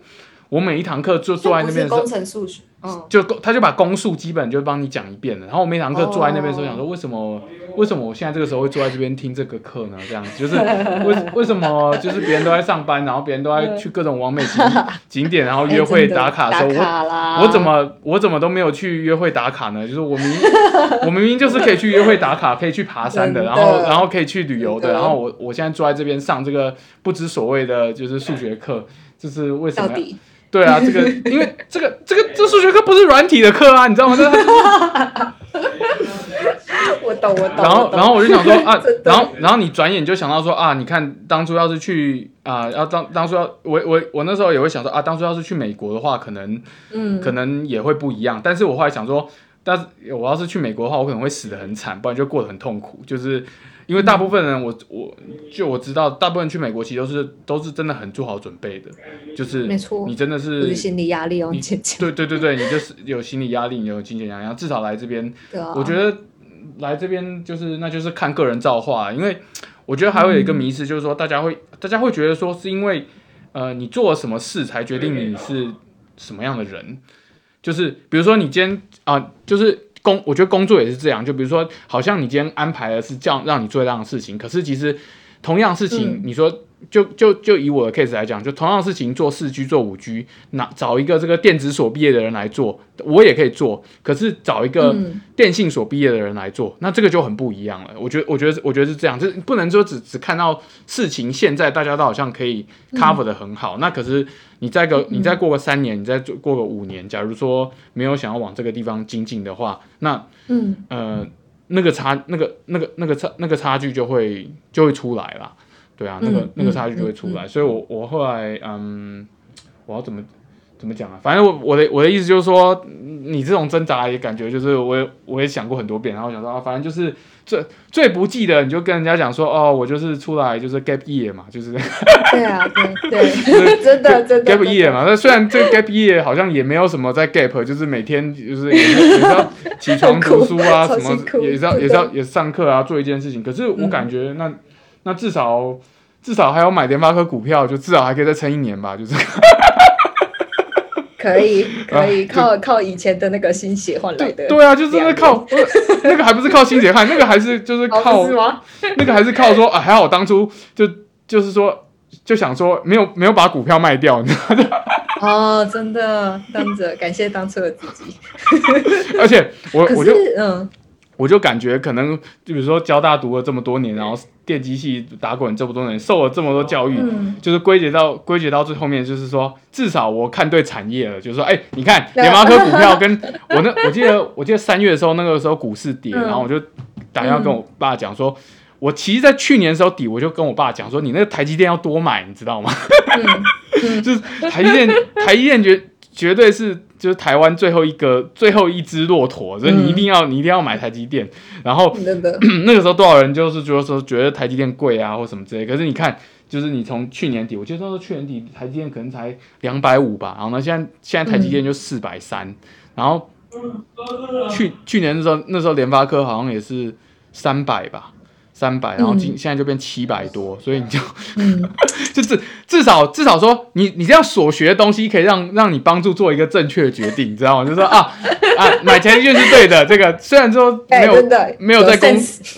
我每一堂课就坐在那边，工程数学，嗯，就他就把公数基本就帮你讲一遍了。然后我每堂课坐在那边的时候，想说为什么？为什么我现在这个时候会坐在这边听这个课呢？这样子就是 为为什么就是别人都在上班，然后别人都在去各种完美景景点，然后约会打卡的时候，我我怎么我怎么都没有去约会打卡呢？就是我明 我明明就是可以去约会打卡，可以去爬山的，然后然后可以去旅游的，然后我我现在坐在这边上这个不知所谓的就是数学课，就是为什么？对啊，这个因为这个这个这数学课不是软体的课啊，你知道吗？这 我懂，我懂。然后，然后我就想说啊，然后，然后你转眼就想到说啊，你看当初要是去啊，要当当初要我我我那时候也会想说啊，当初要是去美国的话，可能嗯，可能也会不一样。但是我后来想说，但是我要是去美国的话，我可能会死的很惨，不然就过得很痛苦，就是。因为大部分人我，我我就我知道，大部分人去美国其实都是都是真的很做好准备的，就是没错，你真的是，是心理压力哦，你对对对对，你就是有心理压力，你有金钱压力，至少来这边，啊、我觉得来这边就是那就是看个人造化，因为我觉得还会有一个迷思，就是说大家会、嗯、大家会觉得说是因为呃你做了什么事才决定你是什么样的人，就是比如说你今天啊、呃、就是。工，我觉得工作也是这样，就比如说，好像你今天安排的是这样让你做这样的事情，可是其实同样事情，你说。嗯就就就以我的 case 来讲，就同样的事情做四 G 做五 G，那找一个这个电子所毕业的人来做，我也可以做。可是找一个电信所毕业的人来做，嗯、那这个就很不一样了。我觉得，我觉得，我觉得是这样，就是不能说只只看到事情现在大家都好像可以 cover 得很好，嗯、那可是你再个你再过个三年，你再过个五年，假如说没有想要往这个地方精进的话，那嗯呃那个差那个那个那个差那个差距就会就会出来了。对啊，那个、嗯、那个差距就会出来，所以我我后来嗯，我要怎么怎么讲啊？反正我我的我的意思就是说，你这种挣扎也感觉就是我也我也想过很多遍，然后想说啊，反正就是最最不济的，你就跟人家讲说哦，我就是出来就是 gap year 嘛，就是 对啊，对对，真的真的 gap year 嘛。那虽然这个 gap year 好像也没有什么在 gap，就是每天就是也是也是要起床读书啊，什么也是要也是要也上课啊，做一件事情。可是我感觉那。嗯那至少至少还要买联发科股票，就至少还可以再撑一年吧，就是。可以 可以靠靠以前的那个心血换来的。对啊，就是那靠 那个还不是靠心血换，那个还是就是靠 那个还是靠说啊，还好当初就就是说就想说没有没有把股票卖掉，你知道吗？哦，真的，当着感谢当初的自己。而且我我就嗯。我就感觉可能，就比如说交大读了这么多年，然后电机系打滚这么多年，受了这么多教育，嗯、就是归结到归结到最后面，就是说至少我看对产业了，就是说，哎、欸，你看联发科股票跟我那，我记得我记得三月的时候，那个时候股市跌，嗯、然后我就打电话跟我爸讲说，嗯、我其实，在去年的时候底，我就跟我爸讲说，你那个台积电要多买，你知道吗？就是台积电，台积电绝绝对是。就是台湾最后一个最后一只骆驼，所以你一定要、嗯、你一定要买台积电。然后 那个时候多少人就是觉得说觉得台积电贵啊或什么之类。可是你看，就是你从去年底，我记得那时候去年底台积电可能才两百五吧。然后呢，现在现在台积电就四百三。然后去去年的时候，那时候联发科好像也是三百吧。三百，然后今现在就变七百多，所以你就，嗯、就是至少至少说，你你这样所学的东西可以让让你帮助做一个正确的决定，你知道吗？就是说啊啊，买台积电是对的。这个虽然说没有、欸、没有在工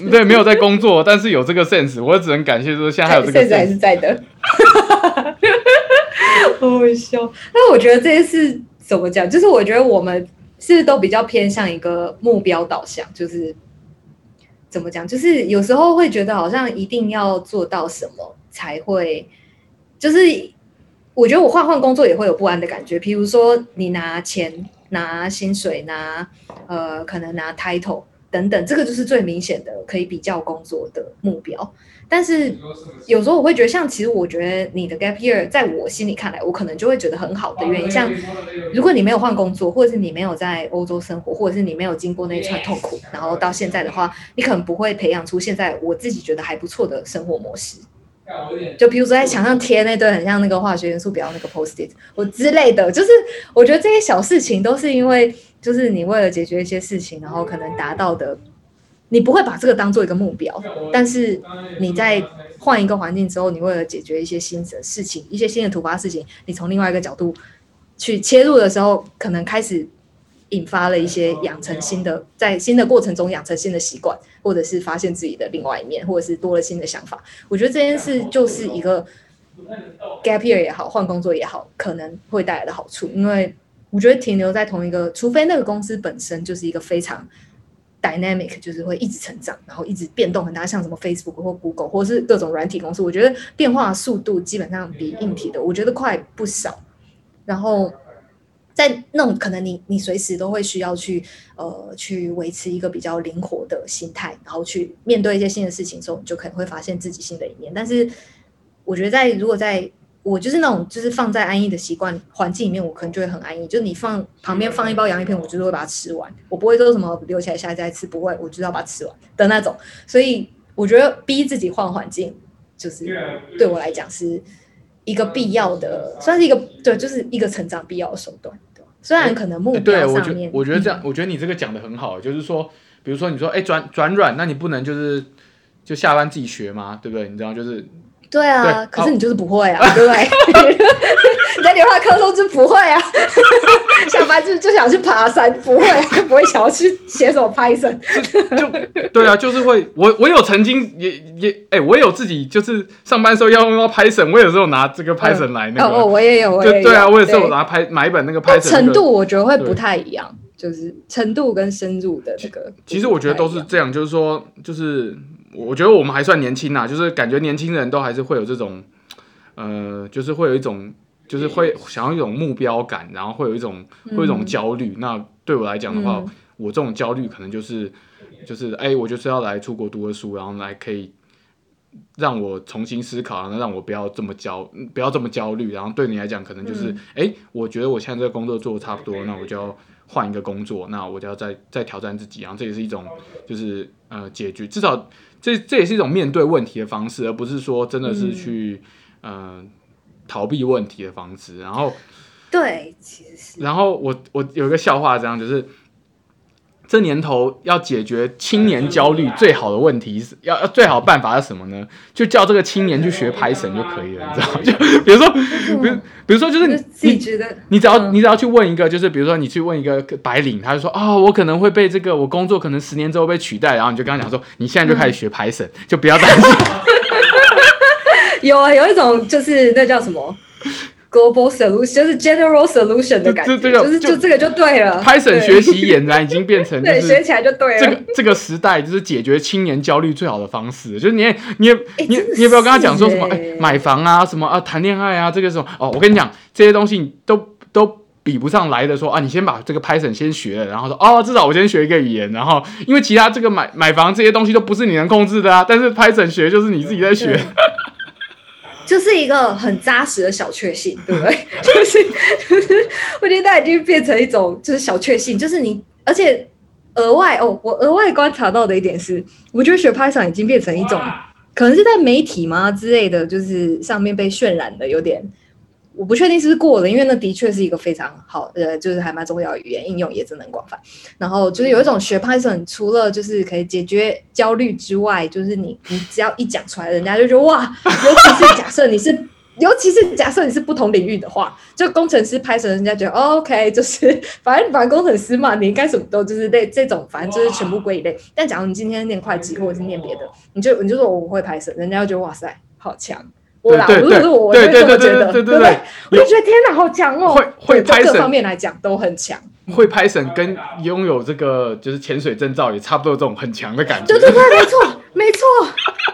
有对没有在工作，但是有这个 sense，我只能感谢说现在还有这个 sense 还是在的。好笑，那我觉得这件事怎么讲？就是我觉得我们是是都比较偏向一个目标导向，就是。怎么讲？就是有时候会觉得好像一定要做到什么才会，就是我觉得我换换工作也会有不安的感觉。比如说你拿钱、拿薪水、拿呃，可能拿 title 等等，这个就是最明显的可以比较工作的目标。但是有时候我会觉得，像其实我觉得你的 gap year 在我心里看来，我可能就会觉得很好的原因，像如果你没有换工作，或者是你没有在欧洲生活，或者是你没有经过那一串痛苦，然后到现在的话，你可能不会培养出现在我自己觉得还不错的生活模式。就比如说在墙上贴那堆很像那个化学元素表那个 post-it 我之类的，就是我觉得这些小事情都是因为，就是你为了解决一些事情，然后可能达到的。你不会把这个当做一个目标，但是你在换一个环境之后，你为了解决一些新的事情、一些新的突发事情，你从另外一个角度去切入的时候，可能开始引发了一些养成新的，在新的过程中养成新的习惯，或者是发现自己的另外一面，或者是多了新的想法。我觉得这件事就是一个 gap year 也好，换工作也好，可能会带来的好处。因为我觉得停留在同一个，除非那个公司本身就是一个非常。Dynamic 就是会一直成长，然后一直变动很大，像什么 Facebook 或 Google 或是各种软体公司，我觉得变化速度基本上比硬体的我觉得快不少。然后在那种可能你你随时都会需要去呃去维持一个比较灵活的心态，然后去面对一些新的事情的时候，你就可能会发现自己新的一面。但是我觉得在如果在我就是那种就是放在安逸的习惯环境里面，我可能就会很安逸。就是你放旁边放一包洋芋片，我就是会把它吃完，我不会说什么留起来下次再吃，不会，我就是要把它吃完的那种。所以我觉得逼自己换环境，就是对我来讲是一个必要的，算是一个对，就是一个成长必要的手段。对，虽然可能目标上面，对，我觉得我觉得这样，嗯、我觉得你这个讲的很好，就是说，比如说你说哎转转软，那你不能就是就下班自己学吗？对不对？你知道就是。对啊，对可是你就是不会啊，对不对？你 在联发科都是不会啊，下班就就想去爬山，不会，就不会想要去写什么 Python。就对啊，就是会。我我有曾经也也哎、欸，我有自己就是上班时候要用到 Python，我有时候拿这个 Python 来那个。哦，我也有，我也有。对啊，我也是有拿拍买一本那个 Python。程度我觉得会不太一样，就是程度跟深入的这个。其实我觉得都是这样，就是说，就是。我觉得我们还算年轻呐，就是感觉年轻人都还是会有这种，呃，就是会有一种，就是会想要一种目标感，然后会有一种，会有一种焦虑。嗯、那对我来讲的话，嗯、我这种焦虑可能就是，就是哎、欸，我就是要来出国读个书，然后来可以让我重新思考，然后让我不要这么焦，不要这么焦虑。然后对你来讲，可能就是，哎、嗯欸，我觉得我现在这个工作做的差不多，那我就要换一个工作，那我就要再再挑战自己。然后这也是一种，就是呃，解决至少。这这也是一种面对问题的方式，而不是说真的是去嗯、呃、逃避问题的方式。然后，对，其实是。然后我我有一个笑话，这样就是这年头要解决青年焦虑最好的问题是要要最好的办法是什么呢？就叫这个青年去学 Python 就可以了，你知道吗？就比如说，比如比如说，就是你自己觉得你只要你只要去问一个，就是比如说你去问一个白领，他就说啊、哦，我可能会被这个我工作可能十年之后被取代，然后你就跟他讲说，你现在就开始学 Python，就不要担心。有啊，有一种就是那叫什么？Global solution 就是 general solution 的感觉，就是就这个就对了。Python 学习俨然已经变成 对，学起来就对了。这个这个时代就是解决青年焦虑最好的方式，就是你也你也你你也不要跟他讲说什么哎买房啊什么啊谈恋爱啊这个什么哦，我跟你讲这些东西都都比不上来的说啊，你先把这个 Python 先学了，然后说哦至少我先学一个语言，然后因为其他这个买买房这些东西都不是你能控制的啊，但是 Python 学就是你自己在学。就是一个很扎实的小确幸，对不对？就 是就是，我觉得它已经变成一种就是小确幸，就是你，而且额外哦，我额外观察到的一点是，我觉得学 Python 已经变成一种，可能是在媒体嘛之类的，就是上面被渲染的有点。我不确定是不是过了，因为那的确是一个非常好，呃，就是还蛮重要的语言，应用也真的很广泛。然后就是有一种学 Python，除了就是可以解决焦虑之外，就是你你只要一讲出来，人家就觉得哇，尤其是假设你是，尤其是假设你是不同领域的话，就工程师 Python，人家觉得、哦、OK，就是反正反正工程师嘛，你应该什么都就是类这种，反正就是全部归一类。但假如你今天念会计或者是念别的，你就你就说我会 Python，人家就觉得哇塞，好强。我啦，不是我，我会这么觉得，对不对？我就觉得天哪，好强哦！会会 Python 各方面来讲都很强。会 Python 跟拥有这个就是潜水证照也差不多，这种很强的感觉。对对对，没错没错，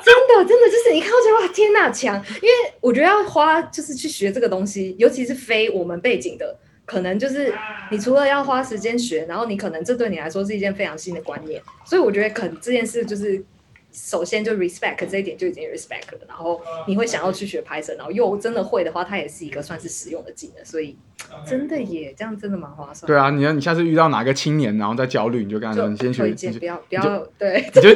真的真的就是你看到就哇天哪强！因为我觉得要花就是去学这个东西，尤其是非我们背景的，可能就是你除了要花时间学，然后你可能这对你来说是一件非常新的观念，所以我觉得可能这件事就是。首先就 respect 这一点就已经 respect 了，然后你会想要去学 Python，然后又真的会的话，它也是一个算是实用的技能，所以真的也这样真的蛮划算。对啊，你要你下次遇到哪个青年，然后再焦虑，你就跟他说，你先学，你不要不要对，你就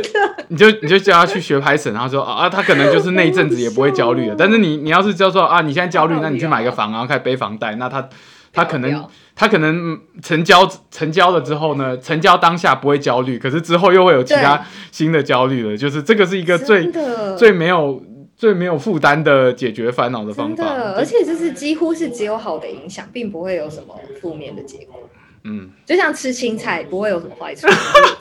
你就你就叫他去学 Python，然后说啊，他可能就是那一阵子也不会焦虑了。但是你你要是叫说啊，你现在焦虑，那你去买个房，然后开始背房贷，那他他可能。他可能成交成交了之后呢，成交当下不会焦虑，可是之后又会有其他新的焦虑了。就是这个是一个最最没有最没有负担的解决烦恼的方法。而且就是几乎是只有好的影响，并不会有什么负面的结果。嗯，就像吃青菜不会有什么坏处，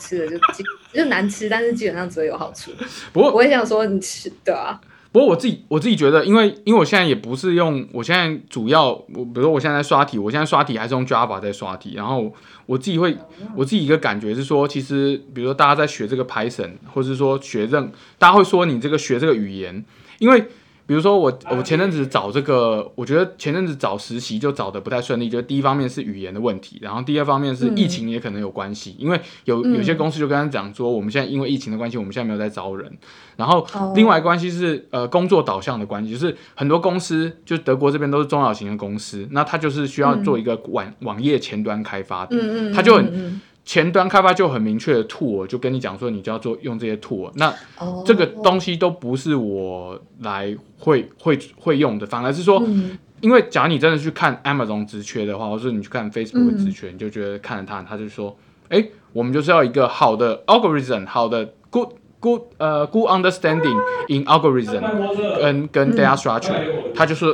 吃的就 就难吃，但是基本上只会有好处。不过我会想说你吃对啊。不过我自己我自己觉得，因为因为我现在也不是用，我现在主要我比如说我现在在刷题，我现在刷题还是用 Java 在刷题，然后我自己会我自己一个感觉是说，其实比如说大家在学这个 Python，或者是说学任，大家会说你这个学这个语言，因为比如说我我前阵子找这个，我觉得前阵子找实习就找的不太顺利，就第一方面是语言的问题，然后第二方面是疫情也可能有关系，嗯、因为有有些公司就跟他讲说，我们现在因为疫情的关系，我们现在没有在招人，然后另外关系是呃工作导向的关系，就是很多公司就德国这边都是中小型的公司，那他就是需要做一个网、嗯、网页前端开发的，嗯嗯，他就很。前端开发就很明确的 tool，就跟你讲说你就要做用这些 tool，那这个东西都不是我来会会会用的，反而是说，嗯、因为假如你真的去看 Amazon 职缺的话，或者你去看 Facebook 的职缺，嗯、你就觉得看了他，他就说，哎、欸，我们就是要一个好的 algorithm，好的 good good 呃、uh, good understanding in algorithm，跟跟 data structure，他就是。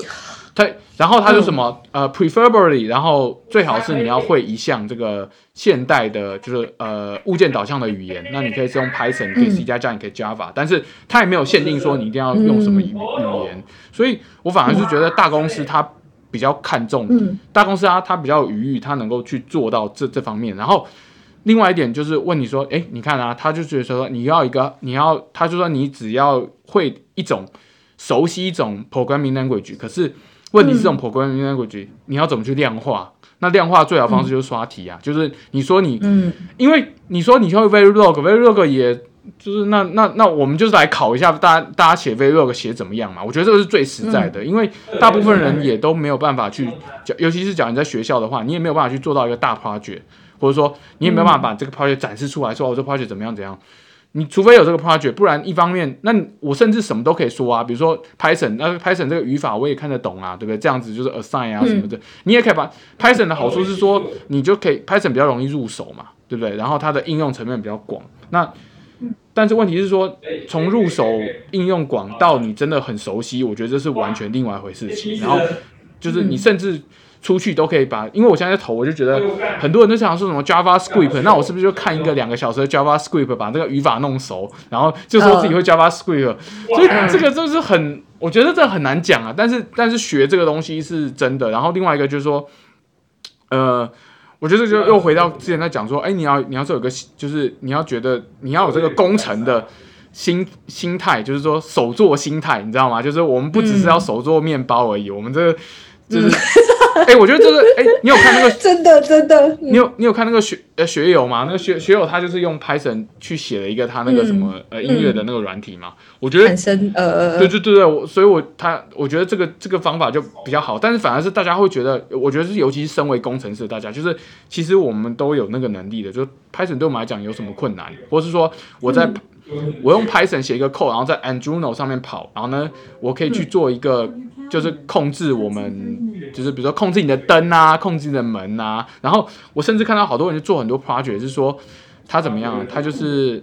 对，然后它就什么、嗯、呃，preferably，然后最好是你要会一项这个现代的，就是呃物件导向的语言。那你可以是用 Python，可以 C 加加，你可以 Java，但是它也没有限定说你一定要用什么语语言。所以我反而是觉得大公司它比较看重，大公司啊它比较有余裕，它能够去做到这这方面。然后另外一点就是问你说，哎，你看啊，他就觉得说你要一个，你要，他就说你只要会一种熟悉一种 programming language，可是。问题是这种 programming language，你要怎么去量化？那量化最好方式就是刷题啊，嗯、就是你说你，嗯，因为你说你会 Verilog，Verilog 也就是那那那我们就是来考一下大家大家写 Verilog 写怎么样嘛？我觉得这个是最实在的，嗯、因为大部分人也都没有办法去，尤其是讲你在学校的话，你也没有办法去做到一个大 project，或者说你也没有办法把这个 project 展示出来，说我这 project 怎么样怎样。你除非有这个 project，不然一方面，那我甚至什么都可以说啊，比如说 Python，那 Python 这个语法我也看得懂啊，对不对？这样子就是 assign 啊什么的，嗯、你也可以把 Python 的好处是说，你就可以 Python 比较容易入手嘛，对不对？然后它的应用层面比较广。那但是问题是说，从入手应用广到你真的很熟悉，我觉得这是完全另外一回事情。然后就是你甚至。出去都可以把，因为我现在在投，我就觉得很多人都想说什么 JavaScript，那我是不是就看一个两个小时的 JavaScript，把这个语法弄熟，然后就说自己会 JavaScript，所以这个就是很，我觉得这很难讲啊。但是但是学这个东西是真的。然后另外一个就是说，呃，我觉得就又回到之前在讲说，哎，你要你要是有个，就是你要觉得你要有这个工程的心心态，就是说手做心态，你知道吗？就是我们不只是要手做面包而已，我们这个 就是。哎、欸，我觉得这个，哎、欸，你有看那个？真的真的。你有你有看那个学呃学友吗？那个学学友他就是用 Python 去写了一个他那个什么、嗯、呃音乐的那个软体嘛。嗯、我觉得产生呃对对对对，我所以我他我觉得这个这个方法就比较好，但是反而是大家会觉得，我觉得是尤其是身为工程师的大家，就是其实我们都有那个能力的，就 Python 对我们来讲有什么困难，或是说我在。嗯我用 Python 写一个 code，然后在 Arduino 上面跑，然后呢，我可以去做一个，就是控制我们，就是比如说控制你的灯啊，控制你的门啊，然后我甚至看到好多人就做很多 project，是说他怎么样，他就是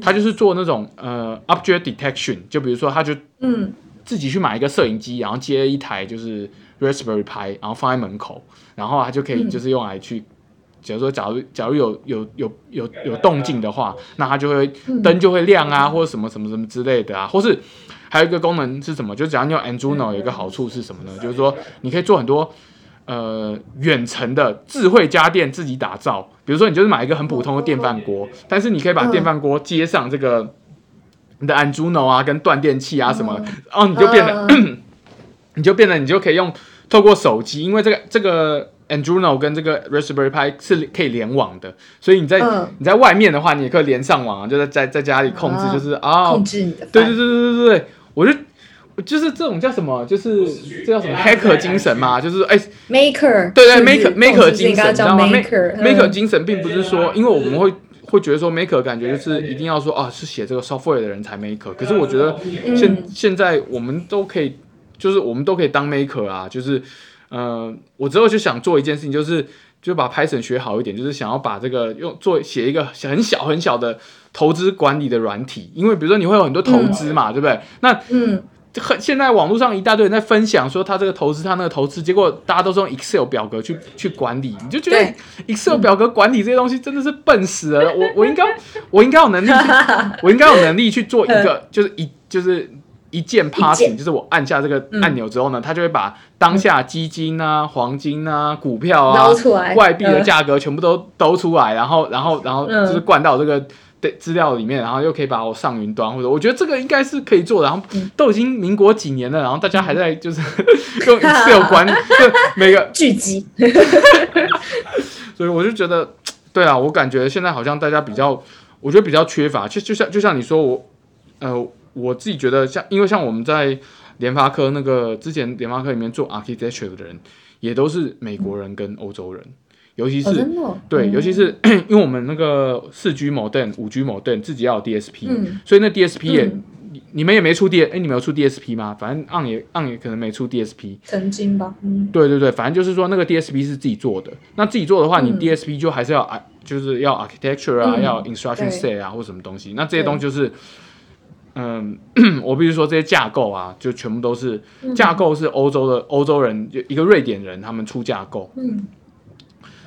他就是做那种呃 object detection，就比如说他就嗯。自己去买一个摄影机，然后接一台就是 Raspberry Pi，然后放在门口，然后他就可以就是用来去。假如说，假如假如有有有有有动静的话，那它就会灯就会亮啊，或者什么什么什么之类的啊，或是还有一个功能是什么？就只要你用 Arduino 有一个好处是什么呢？就是说你可以做很多呃远程的智慧家电自己打造。比如说，你就是买一个很普通的电饭锅，但是你可以把电饭锅接上这个你的 Arduino 啊，跟断电器啊什么，哦，你就变得 你就变得你就可以用透过手机，因为这个这个。Arduino 跟这个 Raspberry Pi 是可以联网的，所以你在、嗯、你在外面的话，你也可以连上网啊，就在在在家里控制，就是啊，哦、控制你的。对对对对对对，我就就是这种叫什么，就是这叫什么 Hacker 精神嘛，就是哎，Maker，对对，Maker Maker 精神，你知道吗？Maker Maker 精神并不是说，因为我们会会觉得说 Maker 感觉就是一定要说啊，是写这个 software 的人才 Maker，可是我觉得现、嗯、现在我们都可以，就是我们都可以当 Maker 啊，就是。呃，我之后就想做一件事情，就是就把 Python 学好一点，就是想要把这个用做写一个很小很小的投资管理的软体，因为比如说你会有很多投资嘛，嗯、对不对？那嗯，很现在网络上一大堆人在分享说他这个投资，他那个投资，结果大家都是用 Excel 表格去去管理，你就觉得 Excel 表格管理这些东西真的是笨死了。我我应该我应该有能力，我应该有能力去做一个，就是一就是。一键 passing 就是我按下这个按钮之后呢，它就会把当下基金啊、黄金啊、股票啊、外币的价格全部都都出来，然后然后然后就是灌到这个资料里面，然后又可以把我上云端，或者我觉得这个应该是可以做的。然后都已经民国几年了，然后大家还在就是 用 Excel 管理 每个 聚集，所以我就觉得，对啊，我感觉现在好像大家比较，我觉得比较缺乏。就就像就像你说我，呃，我自己觉得像，因为像我们在联发科那个之前联发科里面做 architecture 的人，也都是美国人跟欧洲人。尤其是、哦、对，嗯、尤其是 因为我们那个四 G modem、五 G modem 自己要有 DSP，、嗯、所以那 DSP 也、嗯、你们也没出 D，哎，你们有出 DSP 吗？反正 on 也 on 也可能没出 DSP，曾经吧。嗯，对对对，反正就是说那个 DSP 是自己做的。那自己做的话，你 DSP 就还是要、嗯、就是要 architecture 啊，嗯、要 instruction set 啊，或什么东西。那这些东西就是，嗯，我必须说这些架构啊，就全部都是、嗯、架构是欧洲的欧洲人，就一个瑞典人他们出架构。嗯。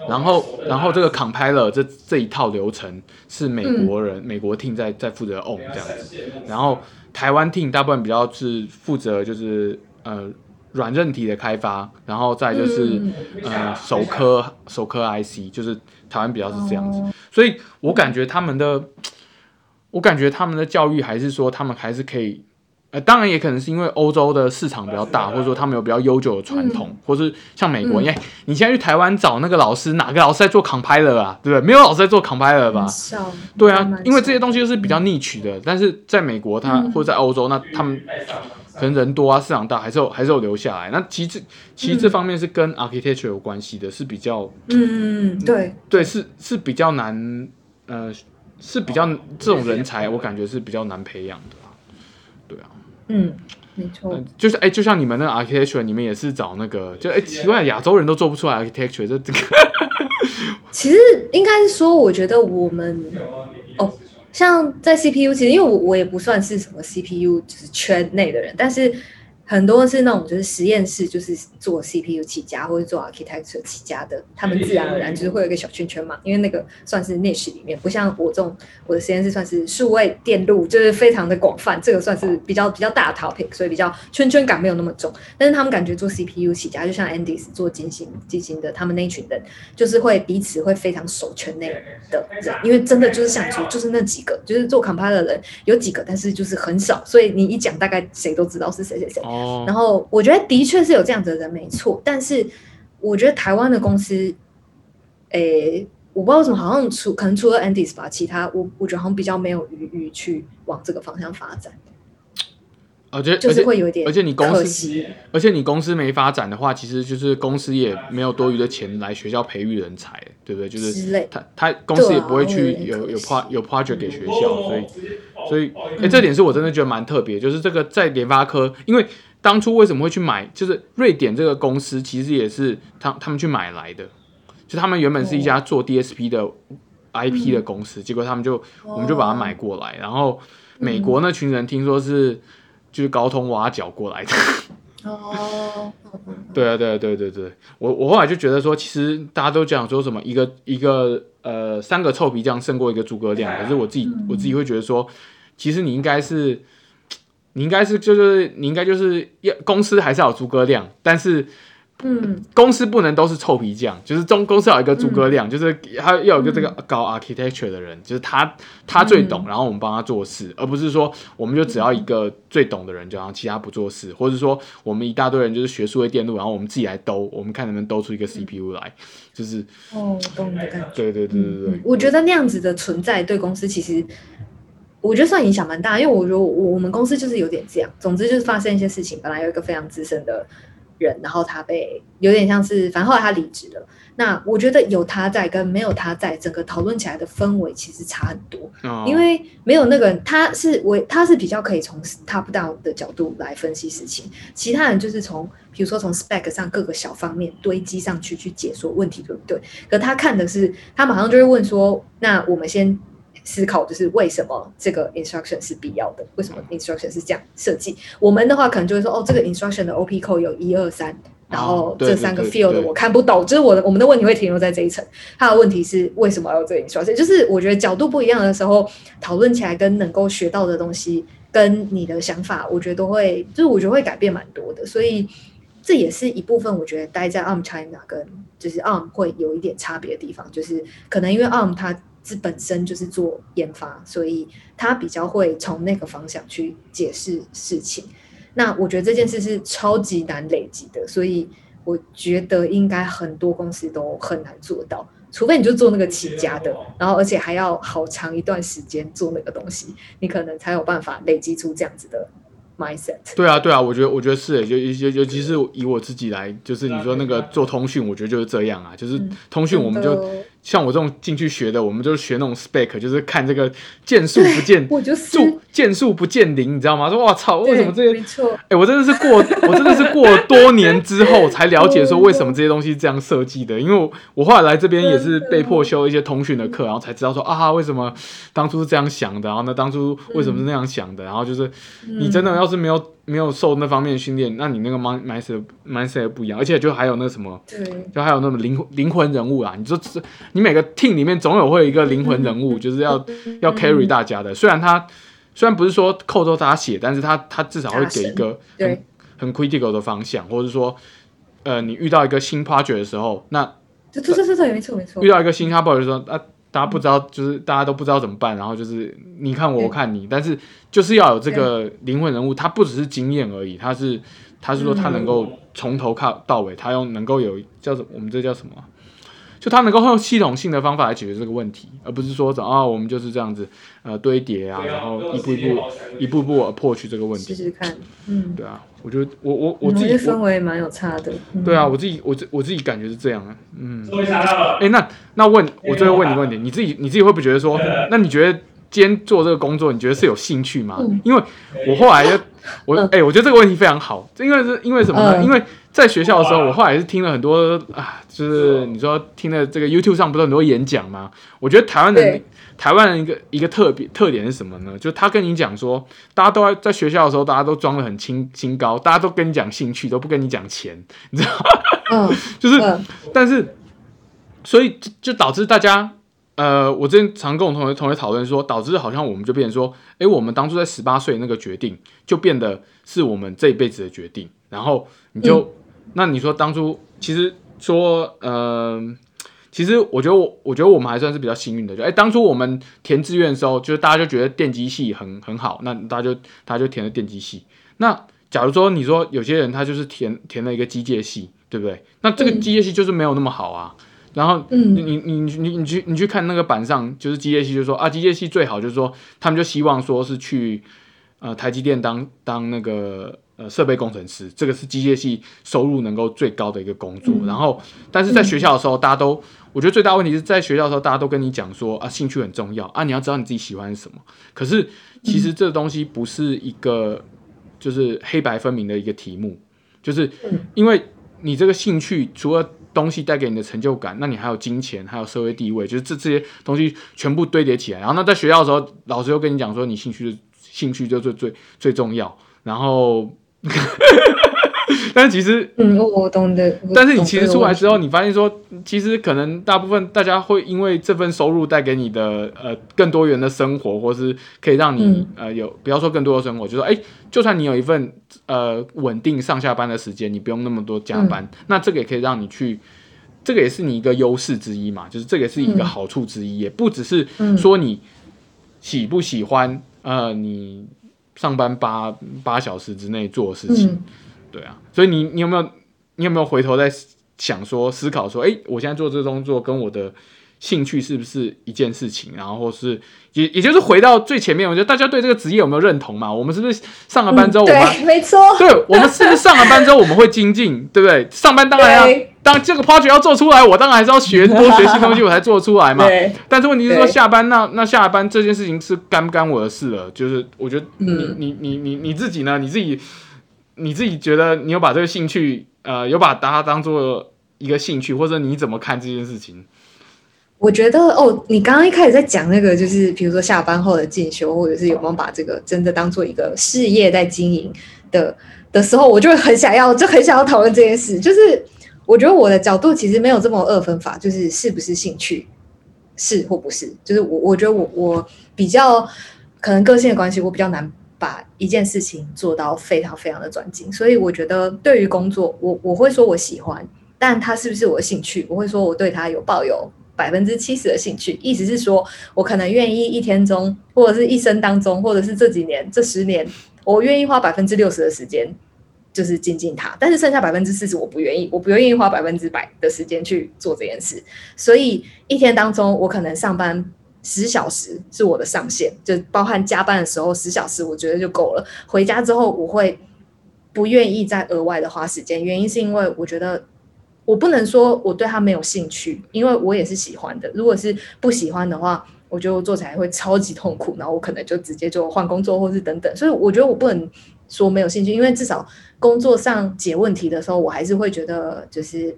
然后，然后这个 compiler 这这一套流程是美国人、嗯、美国 team 在在负责 own 这样子，然后台湾 team 大部分比较是负责就是呃软韧体的开发，然后再就是、嗯、呃手科首科 IC，就是台湾比较是这样子，哦、所以我感觉他们的，我感觉他们的教育还是说他们还是可以。呃，当然也可能是因为欧洲的市场比较大，或者说他们有比较悠久的传统，嗯、或是像美国，因为、嗯、你现在去台湾找那个老师，哪个老师在做 compiler 啊？对不对？没有老师在做 compiler 吧？对啊，因为这些东西都是比较 niche 的，嗯、但是在美国它，它或者在欧洲，那他们可能人多啊，市场大，还是有还是有留下来。那其实其实这方面是跟 architecture 有关系的，是比较嗯对对是是比较难呃是比较这种人才，我感觉是比较难培养的。对啊。嗯，没错，就是哎，就像你们那个 architecture，你们也是找那个，就哎，奇怪，亚洲人都做不出来 architecture，这这个。其实应该是说，我觉得我们哦，像在 CPU，其实因为我我也不算是什么 CPU 就是圈内的人，但是。很多是那种就是实验室，就是做 CPU 起家或者做 architecture 起家的，他们自然而然就是会有一个小圈圈嘛，因为那个算是 niche 里面，不像我这种我的实验室算是数位电路，就是非常的广泛，这个算是比较比较大的 topic，所以比较圈圈感没有那么重。但是他们感觉做 CPU 起家，就像 Andes 做晶心晶心的，他们那一群人就是会彼此会非常守圈内的人，因为真的就是想说就是那几个，就是做 compiler 的人有几个，但是就是很少，所以你一讲大概谁都知道是谁谁谁。然后我觉得的确是有这样子的人没错，但是我觉得台湾的公司，诶，我不知道为什么，好像除可能除了 Andy's 吧，其他我我觉得好像比较没有余裕去往这个方向发展。而且就是会有点，而且你公司，而且你公司没发展的话，其实就是公司也没有多余的钱来学校培育人才，对不对？就是他他公司也不会去有有 pro 有 project 给学校，所以所以哎，这点是我真的觉得蛮特别，就是这个在联发科，因为当初为什么会去买，就是瑞典这个公司其实也是他他们去买来的，就他们原本是一家做 DSP 的 IP 的公司，结果他们就我们就把它买过来，然后美国那群人听说是。就是高通挖角过来的。哦，对啊，对啊，对对对，我我后来就觉得说，其实大家都讲说什么一个一个呃三个臭皮匠胜过一个诸葛亮，可是我自己我自己会觉得说，其实你应该是你应该是就是你应该就是要公司还是要有诸葛亮，但是。嗯，公司不能都是臭皮匠，就是中公司要有一个诸葛亮，嗯、就是他要有一个这个搞 architecture 的人，嗯、就是他他最懂，然后我们帮他做事，嗯、而不是说我们就只要一个最懂的人，就让其他不做事，或者说我们一大堆人就是学术的电路，然后我们自己来兜，我们看能不能兜出一个 CPU 来，就是哦，懂你的感觉，对对对对对，嗯、我觉得那样子的存在对公司其实我觉得算影响蛮大，因为我觉得我们公司就是有点这样，总之就是发生一些事情，本来有一个非常资深的。人，然后他被有点像是，反正后来他离职了。那我觉得有他在跟没有他在，整个讨论起来的氛围其实差很多。哦、因为没有那个人，他是我他是比较可以从 top down 的角度来分析事情，其他人就是从比如说从 spec 上各个小方面堆积上去去解说问题，对不对？可他看的是，他马上就会问说，那我们先。思考就是为什么这个 instruction 是必要的？为什么 instruction 是这样设计？我们的话可能就会说，哦，这个 instruction 的 OP code 有一二三，然后这三个 field 我看不懂，就是我的我们的问题会停留在这一层。他的问题是为什么要有这个 instruction？就是我觉得角度不一样的时候，讨论起来跟能够学到的东西，跟你的想法，我觉得都会，就是我觉得会改变蛮多的。所以这也是一部分，我觉得待在 ARM China 跟就是 ARM 会有一点差别的地方，就是可能因为 ARM 它。自本身就是做研发，所以他比较会从那个方向去解释事情。那我觉得这件事是超级难累积的，所以我觉得应该很多公司都很难做到，除非你就做那个起家的，然后而且还要好长一段时间做那个东西，你可能才有办法累积出这样子的。mindset 对啊，对啊，我觉得，我觉得是诶，就尤尤其是以我自己来，就是你说那个做通讯，我觉得就是这样啊，就是通讯，我们就。嗯像我这种进去学的，我们就是学那种 spec，就是看这个见树不见，我就是见树不见林，你知道吗？说哇操，为什么这些？没错，哎、欸，我真的是过，我真的是过多年之后才了解说为什么这些东西是这样设计的。因为我，我后来来这边也是被迫修一些通讯的课，然后才知道说啊，为什么当初是这样想的，然后呢，当初为什么是那样想的，然后就是你真的要是没有。没有受那方面的训练，那你那个 mindset mindset 不一样，而且就还有那什么，对，就还有那种灵灵魂人物啊！你说这，你每个 team 里面总有会有一个灵魂人物，就是要要 carry 大家的。虽然他虽然不是说 code 都他写，但是他他至少会给一个很很 critical 的方向，或者是说，呃，你遇到一个新 project 的时候，那对对对对，没错没错，遇到一个新 project 的时候，啊。大家不知道，就是大家都不知道怎么办，然后就是你看我，我看你，但是就是要有这个灵魂人物，他不只是经验而已，他是他是说他能够从头看到尾，他又能够有叫什么，我们这叫什么？就他能够用系统性的方法来解决这个问题，而不是说啊，我们就是这样子呃堆叠啊，然后一步一步一步步破去这个问题。试试看，嗯，对啊，我觉得我我我自己氛围蛮有差的。对啊，我自己我自我自己感觉是这样啊，嗯。哎、欸，那那问我最后问你问题，你自己你自己会不会觉得说，那你觉得今天做这个工作，你觉得是有兴趣吗？嗯、因为我后来就我哎、欸，我觉得这个问题非常好，因为是因为什么呢？因为在学校的时候，我后来是听了很多啊，就是你说听了这个 YouTube 上不是很多演讲吗？我觉得台湾人台湾人一个一个特别特点是什么呢？就他跟你讲说，大家都在在学校的时候，大家都装的很清清高，大家都跟你讲兴趣，都不跟你讲钱，你知道吗？嗯，就是，但是，所以就就导致大家，呃，我之前常跟我同学同学讨论说，导致好像我们就变成说，哎，我们当初在十八岁那个决定，就变得是我们这一辈子的决定，然后你就。嗯那你说当初其实说，嗯、呃，其实我觉得我我觉得我们还算是比较幸运的，就哎，当初我们填志愿的时候，就是大家就觉得电机系很很好，那大家就大家就填了电机系。那假如说你说有些人他就是填填了一个机械系，对不对？那这个机械系就是没有那么好啊。嗯、然后你你你你你去你去看那个板上，就是机械系，就是说啊，机械系最好，就是说他们就希望说是去呃台积电当当那个。呃，设备工程师，这个是机械系收入能够最高的一个工作。嗯、然后，但是在学校的时候，大家都，我觉得最大问题是在学校的时候，大家都跟你讲说啊，兴趣很重要啊，你要知道你自己喜欢什么。可是，其实这个东西不是一个就是黑白分明的一个题目，就是因为你这个兴趣除了东西带给你的成就感，那你还有金钱，还有社会地位，就是这这些东西全部堆叠起来。然后，那在学校的时候，老师又跟你讲说，你兴趣兴趣就最最最重要。然后。但是其实，嗯，我懂的。但是你其实出来之后，你发现说，其实可能大部分大家会因为这份收入带给你的呃更多元的生活，或是可以让你、嗯、呃有不要说更多的生活，就是说，哎，就算你有一份呃稳定上下班的时间，你不用那么多加班，嗯、那这个也可以让你去，这个也是你一个优势之一嘛，就是这个也是一个好处之一，嗯、也不只是说你喜不喜欢呃你。上班八八小时之内做的事情，嗯、对啊，所以你你有没有你有没有回头在想说思考说，哎、欸，我现在做这个工作跟我的兴趣是不是一件事情？然后或是也也就是回到最前面，我觉得大家对这个职业有没有认同嘛？我们是不是上了班之后我们，我们、嗯、对，没错，对，我们是不是上了班之后我们会精进，对不对？上班当然要。当这个 project 要做出来，我当然还是要学多学习东西，我才做出来嘛。对但是问题是说，下班那那下班这件事情是干不干我的事了？就是我觉得你、嗯、你你你你自己呢？你自己你自己觉得你有把这个兴趣呃有把它当做一个兴趣，或者你怎么看这件事情？我觉得哦，你刚刚一开始在讲那个，就是比如说下班后的进修，或者是有没有把这个真的当做一个事业在经营的的时候，我就很想要，就很想要讨论这件事，就是。我觉得我的角度其实没有这么二分法，就是是不是兴趣，是或不是，就是我我觉得我我比较可能个性的关系，我比较难把一件事情做到非常非常的专精，所以我觉得对于工作，我我会说我喜欢，但它是不是我的兴趣，我会说我对它有抱有百分之七十的兴趣。意思是说，我可能愿意一天中，或者是一生当中，或者是这几年、这十年，我愿意花百分之六十的时间，就是精进它。但是剩下百分之四十，我不愿意，我不愿意花百分之百的时间去做这件事。所以一天当中，我可能上班十小时是我的上限，就包含加班的时候十小时，我觉得就够了。回家之后，我会。不愿意再额外的花时间，原因是因为我觉得我不能说我对他没有兴趣，因为我也是喜欢的。如果是不喜欢的话，我觉得我做起来会超级痛苦，然后我可能就直接就换工作或是等等。所以我觉得我不能说没有兴趣，因为至少工作上解问题的时候，我还是会觉得就是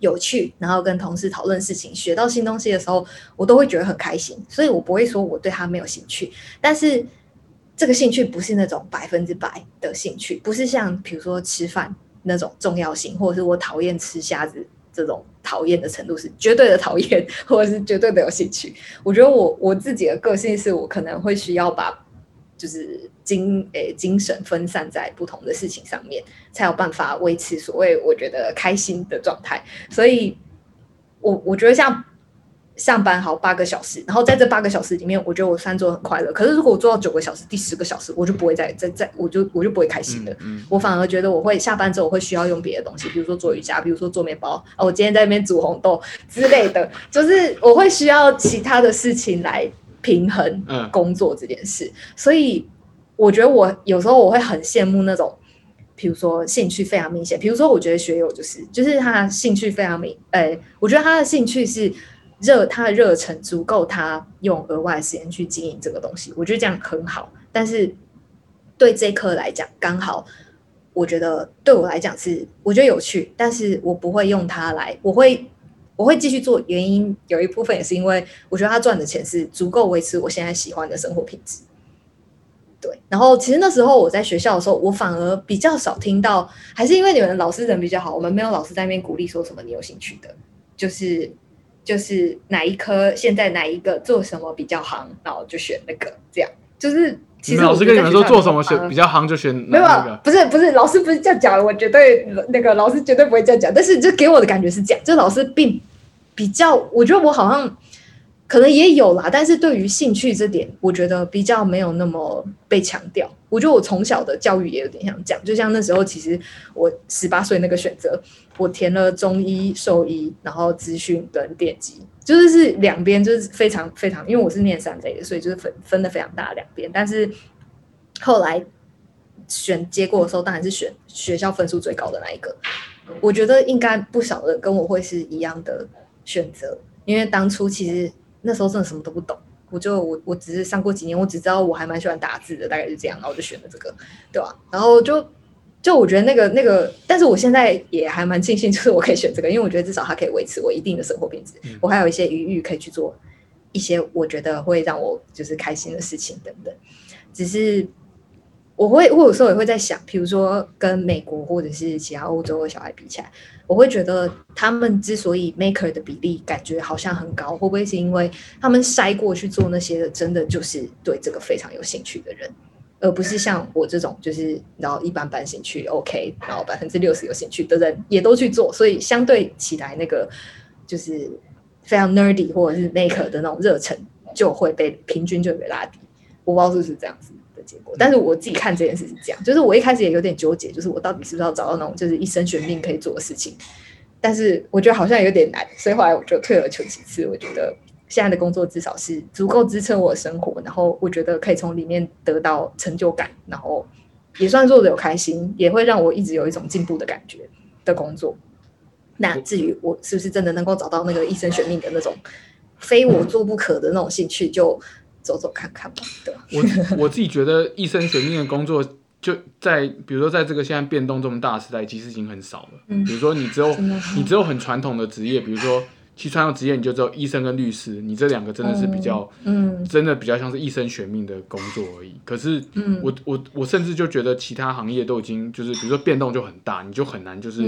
有趣，然后跟同事讨论事情、学到新东西的时候，我都会觉得很开心。所以我不会说我对他没有兴趣，但是。这个兴趣不是那种百分之百的兴趣，不是像比如说吃饭那种重要性，或者是我讨厌吃虾子这种讨厌的程度是绝对的讨厌，或者是绝对的有兴趣。我觉得我我自己的个性是我可能会需要把就是精诶、欸、精神分散在不同的事情上面，才有办法维持所谓我觉得开心的状态。所以我我觉得像。上班好八个小时，然后在这八个小时里面，我觉得我算做很快乐。可是如果我做到九个小时，第十个小时，我就不会再再再，我就我就不会开心了。嗯嗯、我反而觉得我会下班之后，我会需要用别的东西，比如说做瑜伽，比如说做面包。哦，我今天在那边煮红豆之类的，就是我会需要其他的事情来平衡工作这件事。嗯、所以我觉得我有时候我会很羡慕那种，比如说兴趣非常明显，比如说我觉得学友就是，就是他的兴趣非常明，哎，我觉得他的兴趣是。热他的热忱足够，他用额外的时间去经营这个东西，我觉得这样很好。但是对这一科来讲，刚好我觉得对我来讲是我觉得有趣，但是我不会用它来，我会我会继续做。原因有一部分也是因为我觉得他赚的钱是足够维持我现在喜欢的生活品质。对，然后其实那时候我在学校的时候，我反而比较少听到，还是因为你们老师人比较好，我们没有老师在那边鼓励说什么你有兴趣的，就是。就是哪一科现在哪一个做什么比较夯，然后就选那个，这样就是。其实老师跟你们说做什么选比较行就选那个，没有，不是不是，老师不是这样讲的，我绝对那个老师绝对不会这样讲。但是就给我的感觉是这样，就老师并比较，我觉得我好像。可能也有啦，但是对于兴趣这点，我觉得比较没有那么被强调。我觉得我从小的教育也有点像这样，就像那时候，其实我十八岁那个选择，我填了中医、兽医，然后资讯跟电机，就是是两边就是非常非常，因为我是念三类的，所以就是分分的非常大两边。但是后来选结果的时候，当然是选学校分数最高的那一个。我觉得应该不少人跟我会是一样的选择，因为当初其实。那时候真的什么都不懂，我就我我只是上过几年，我只知道我还蛮喜欢打字的，大概是这样，然后我就选了这个，对吧？然后就就我觉得那个那个，但是我现在也还蛮庆幸，就是我可以选这个，因为我觉得至少它可以维持我一定的生活品质，嗯、我还有一些余裕可以去做一些我觉得会让我就是开心的事情等等，只是。我会，我有时候也会在想，比如说跟美国或者是其他欧洲的小孩比起来，我会觉得他们之所以 maker 的比例感觉好像很高，会不会是因为他们筛过去做那些的，真的就是对这个非常有兴趣的人，而不是像我这种就是然后一般般兴趣 OK，然后百分之六十有兴趣的人也都去做，所以相对起来那个就是非常 nerdy 或者是 maker 的那种热忱就会被平均就被拉低，我不知道是不是这样子的。结果，但是我自己看这件事是这样，就是我一开始也有点纠结，就是我到底是不是要找到那种就是一生悬命可以做的事情，但是我觉得好像有点难，所以后来我就退而求其次。我觉得现在的工作至少是足够支撑我的生活，然后我觉得可以从里面得到成就感，然后也算做的有开心，也会让我一直有一种进步的感觉的工作。那至于我是不是真的能够找到那个一生悬命的那种非我做不可的那种兴趣，就。走走看看吧。对，我我自己觉得一生悬命的工作，就在比如说在这个现在变动这么大的时代，其实已经很少了。嗯，比如说你只有你只有很传统的职业，比如说其实传统职业你就只有医生跟律师，你这两个真的是比较，嗯，真的比较像是一生悬命的工作而已。可是，嗯，我我我甚至就觉得其他行业都已经就是比如说变动就很大，你就很难就是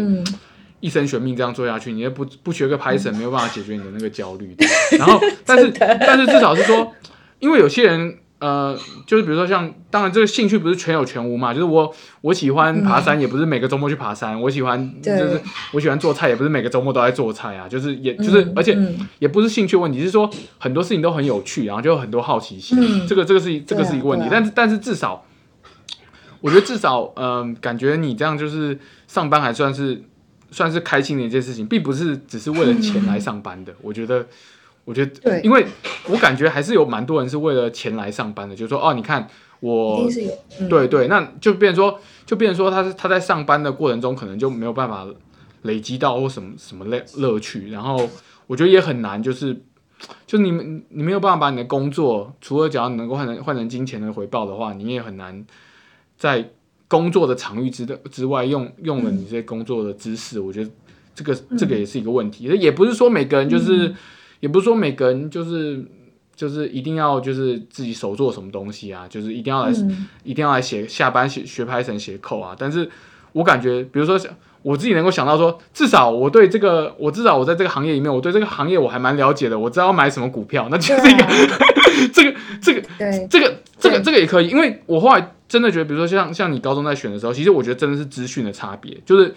一生悬命这样做下去。你也不不学个 Python，没有办法解决你的那个焦虑。然后，但是但是至少是说。因为有些人呃，就是比如说像，当然这个兴趣不是全有全无嘛，就是我我喜欢爬山，也不是每个周末去爬山，嗯、我喜欢就是我喜欢做菜，也不是每个周末都在做菜啊，就是也就是、嗯、而且也不是兴趣问题，是说很多事情都很有趣，然后就有很多好奇心，嗯、这个这个是这个是一个问题，啊啊、但是但是至少，我觉得至少嗯、呃，感觉你这样就是上班还算是算是开心的一件事情，并不是只是为了钱来上班的，嗯、我觉得。我觉得，对，因为我感觉还是有蛮多人是为了钱来上班的，就是说，哦，你看我，嗯、对对，那就变成说，就变成说，他他在上班的过程中，可能就没有办法累积到或什么什么乐乐趣，然后我觉得也很难，就是，就你们你没有办法把你的工作，除了只要你能够换成换成金钱的回报的话，你也很难在工作的场域之的之外用用了你这些工作的知识，嗯、我觉得这个这个也是一个问题，嗯、也不是说每个人就是。嗯也不是说每个人就是就是一定要就是自己手做什么东西啊，就是一定要来、嗯、一定要来写下班写学 Python 写 code 啊。但是我感觉，比如说我自己能够想到说，至少我对这个，我至少我在这个行业里面，我对这个行业我还蛮了解的。我知道要买什么股票，那就是一个、啊、这个这个对这个这个这个也可以。因为我后来真的觉得，比如说像像你高中在选的时候，其实我觉得真的是资讯的差别，就是。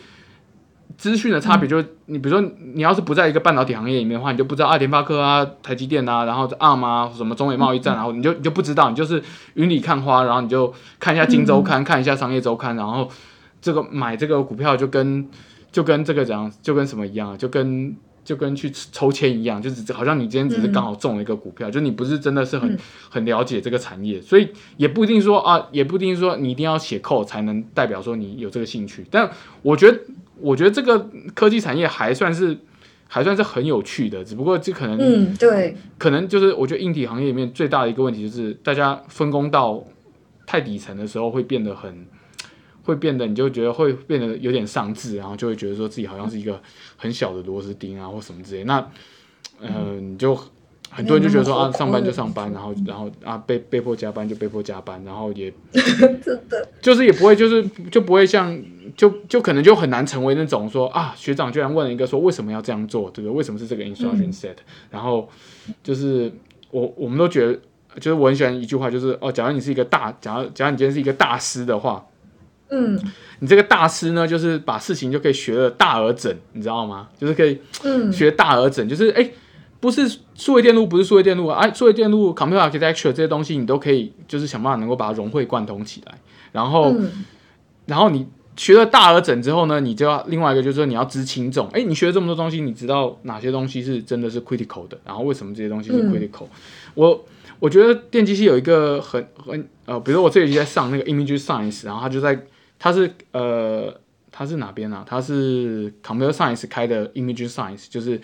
资讯的差别就是，你比如说，你要是不在一个半导体行业里面的话，你就不知道啊，联发科啊、台积电啊，然后 ARM 啊，什么中美贸易战，然后你就你就不知道，你就是云里看花，然后你就看一下金周刊，看一下商业周刊，然后这个买这个股票就跟就跟这个怎样，就跟什么一样，就跟就跟去抽签一样，就是好像你今天只是刚好中了一个股票，就你不是真的是很很了解这个产业，所以也不一定说啊，也不一定说你一定要写 code 才能代表说你有这个兴趣，但我觉得。我觉得这个科技产业还算是还算是很有趣的，只不过这可能，嗯，对，可能就是我觉得硬体行业里面最大的一个问题就是，大家分工到太底层的时候，会变得很，会变得你就觉得会变得有点丧志，然后就会觉得说自己好像是一个很小的螺丝钉啊，或什么之类。那，嗯、呃，你就。很多人就觉得说啊，上班就上班，然后然后啊被被迫加班就被迫加班，然后也 真的就是也不会就是就不会像就就可能就很难成为那种说啊学长居然问了一个说为什么要这样做，对不对？为什么是这个 instruction set？、嗯、然后就是我我们都觉得就是我很喜欢一句话，就是哦，假如你是一个大，假如假如你今天是一个大师的话，嗯，你这个大师呢，就是把事情就可以学的大而整，你知道吗？就是可以学大而整，就是哎。不是数位电路，不是数位电路啊！哎，数位电路、computer architecture 这些东西，你都可以就是想办法能够把它融会贯通起来。然后，嗯、然后你学了大而整之后呢，你就要另外一个就是说你要知轻重。哎，你学了这么多东西，你知道哪些东西是真的是 critical 的？然后为什么这些东西是 critical？、嗯、我我觉得电机系有一个很很呃，比如说我这学期在上那个 image science，然后他就在他是呃他是哪边啊？他是 computer science 开的 image science，就是。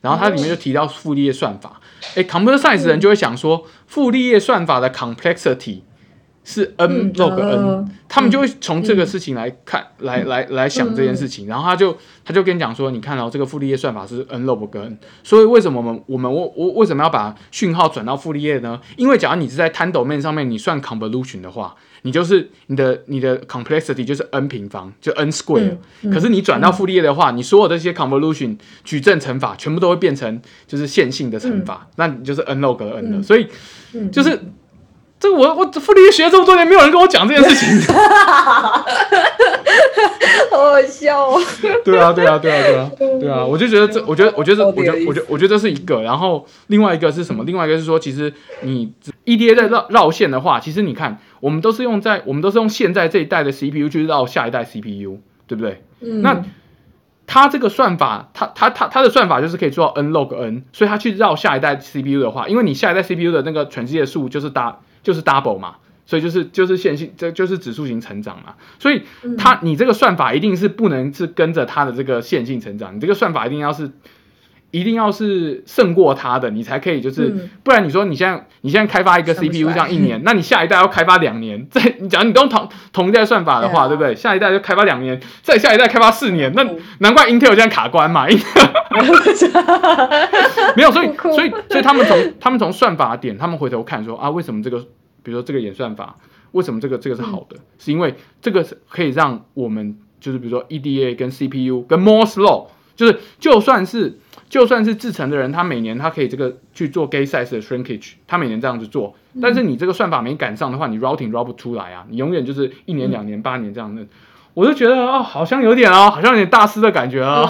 然后它里面就提到傅立叶算法，诶，computer science 人就会想说，傅立叶算法的 complexity 是 n log n，他们就会从这个事情来看，来来来想这件事情。然后他就他就跟你讲说，你看哦，这个傅立叶算法是 n log n，所以为什么我们我们我我为什么要把讯号转到傅立叶呢？因为假如你是在 domain 上面，你算 convolution 的话。你就是你的你的 complexity 就是 n 平方，就 n square、嗯。嗯、可是你转到傅立叶的话，嗯、你所有的这些 convolution 矩阵乘法全部都会变成就是线性的乘法，嗯、那你就是 n log n 的。嗯、所以就是、嗯、这个我我傅立叶学了这么多年，没有人跟我讲这件事情。好好笑哦！对啊对啊对啊对啊对啊！我就觉得这，我觉得我觉得我觉得我觉得我觉得这是一个。然后另外一个是什么？另外一个是说，其实你 EDA 在绕绕线的话，其实你看。我们都是用在，我们都是用现在这一代的 CPU 去绕下一代 CPU，对不对？嗯。那它这个算法，它它它它的算法就是可以做到 n log n，所以它去绕下一代 CPU 的话，因为你下一代 CPU 的那个全世界数就是大就是 double 嘛，所以就是就是线性，这就是指数型成长嘛。所以它你这个算法一定是不能是跟着它的这个线性成长，你这个算法一定要是。一定要是胜过它的，你才可以，就是、嗯、不然你说你现在你现在开发一个 CPU 这样一年，那你下一代要开发两年，再你假如你都同同一代算法的话，对，不对？下一代就开发两年，再下一代开发四年，那难怪 Intel 这样卡关嘛。没有，所以所以所以他们从他们从算法点，他们回头看说啊，为什么这个，比如说这个演算法，为什么这个这个是好的？嗯、是因为这个是可以让我们就是比如说 EDA 跟 CPU 跟 Moore's Law，就是就算是。就算是制成的人，他每年他可以这个去做 gate size 的 shrinkage，他每年这样子做，但是你这个算法没赶上的话，你 routing route 不出来啊，你永远就是一年、两年、八年这样的。我就觉得哦，好像有点哦，好像有点大师的感觉哦。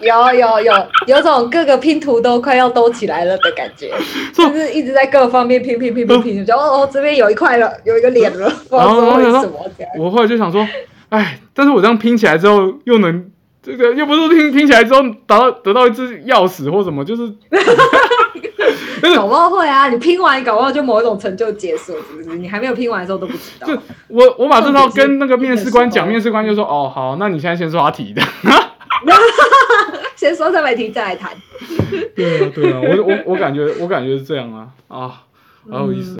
有有有有种各个拼图都快要兜起来了的感觉，就是一直在各方面拼拼拼拼拼，就哦哦这边有一块了，有一个脸了，不知道为什么。我后来就想说，哎，但是我这样拼起来之后，又能这个又不是听听起来之后达到得到一只钥匙或什么，就是。搞不好会啊，你拼完搞不好就某一种成就解锁，是不是？你还没有拼完的时候都不知道。就我我把这套跟那个面试官讲，面试官就说：“哦，好，那你现在先刷题的。”先刷这枚题再来谈。对啊，对啊，我我我感觉我感觉是这样啊啊，好有意思。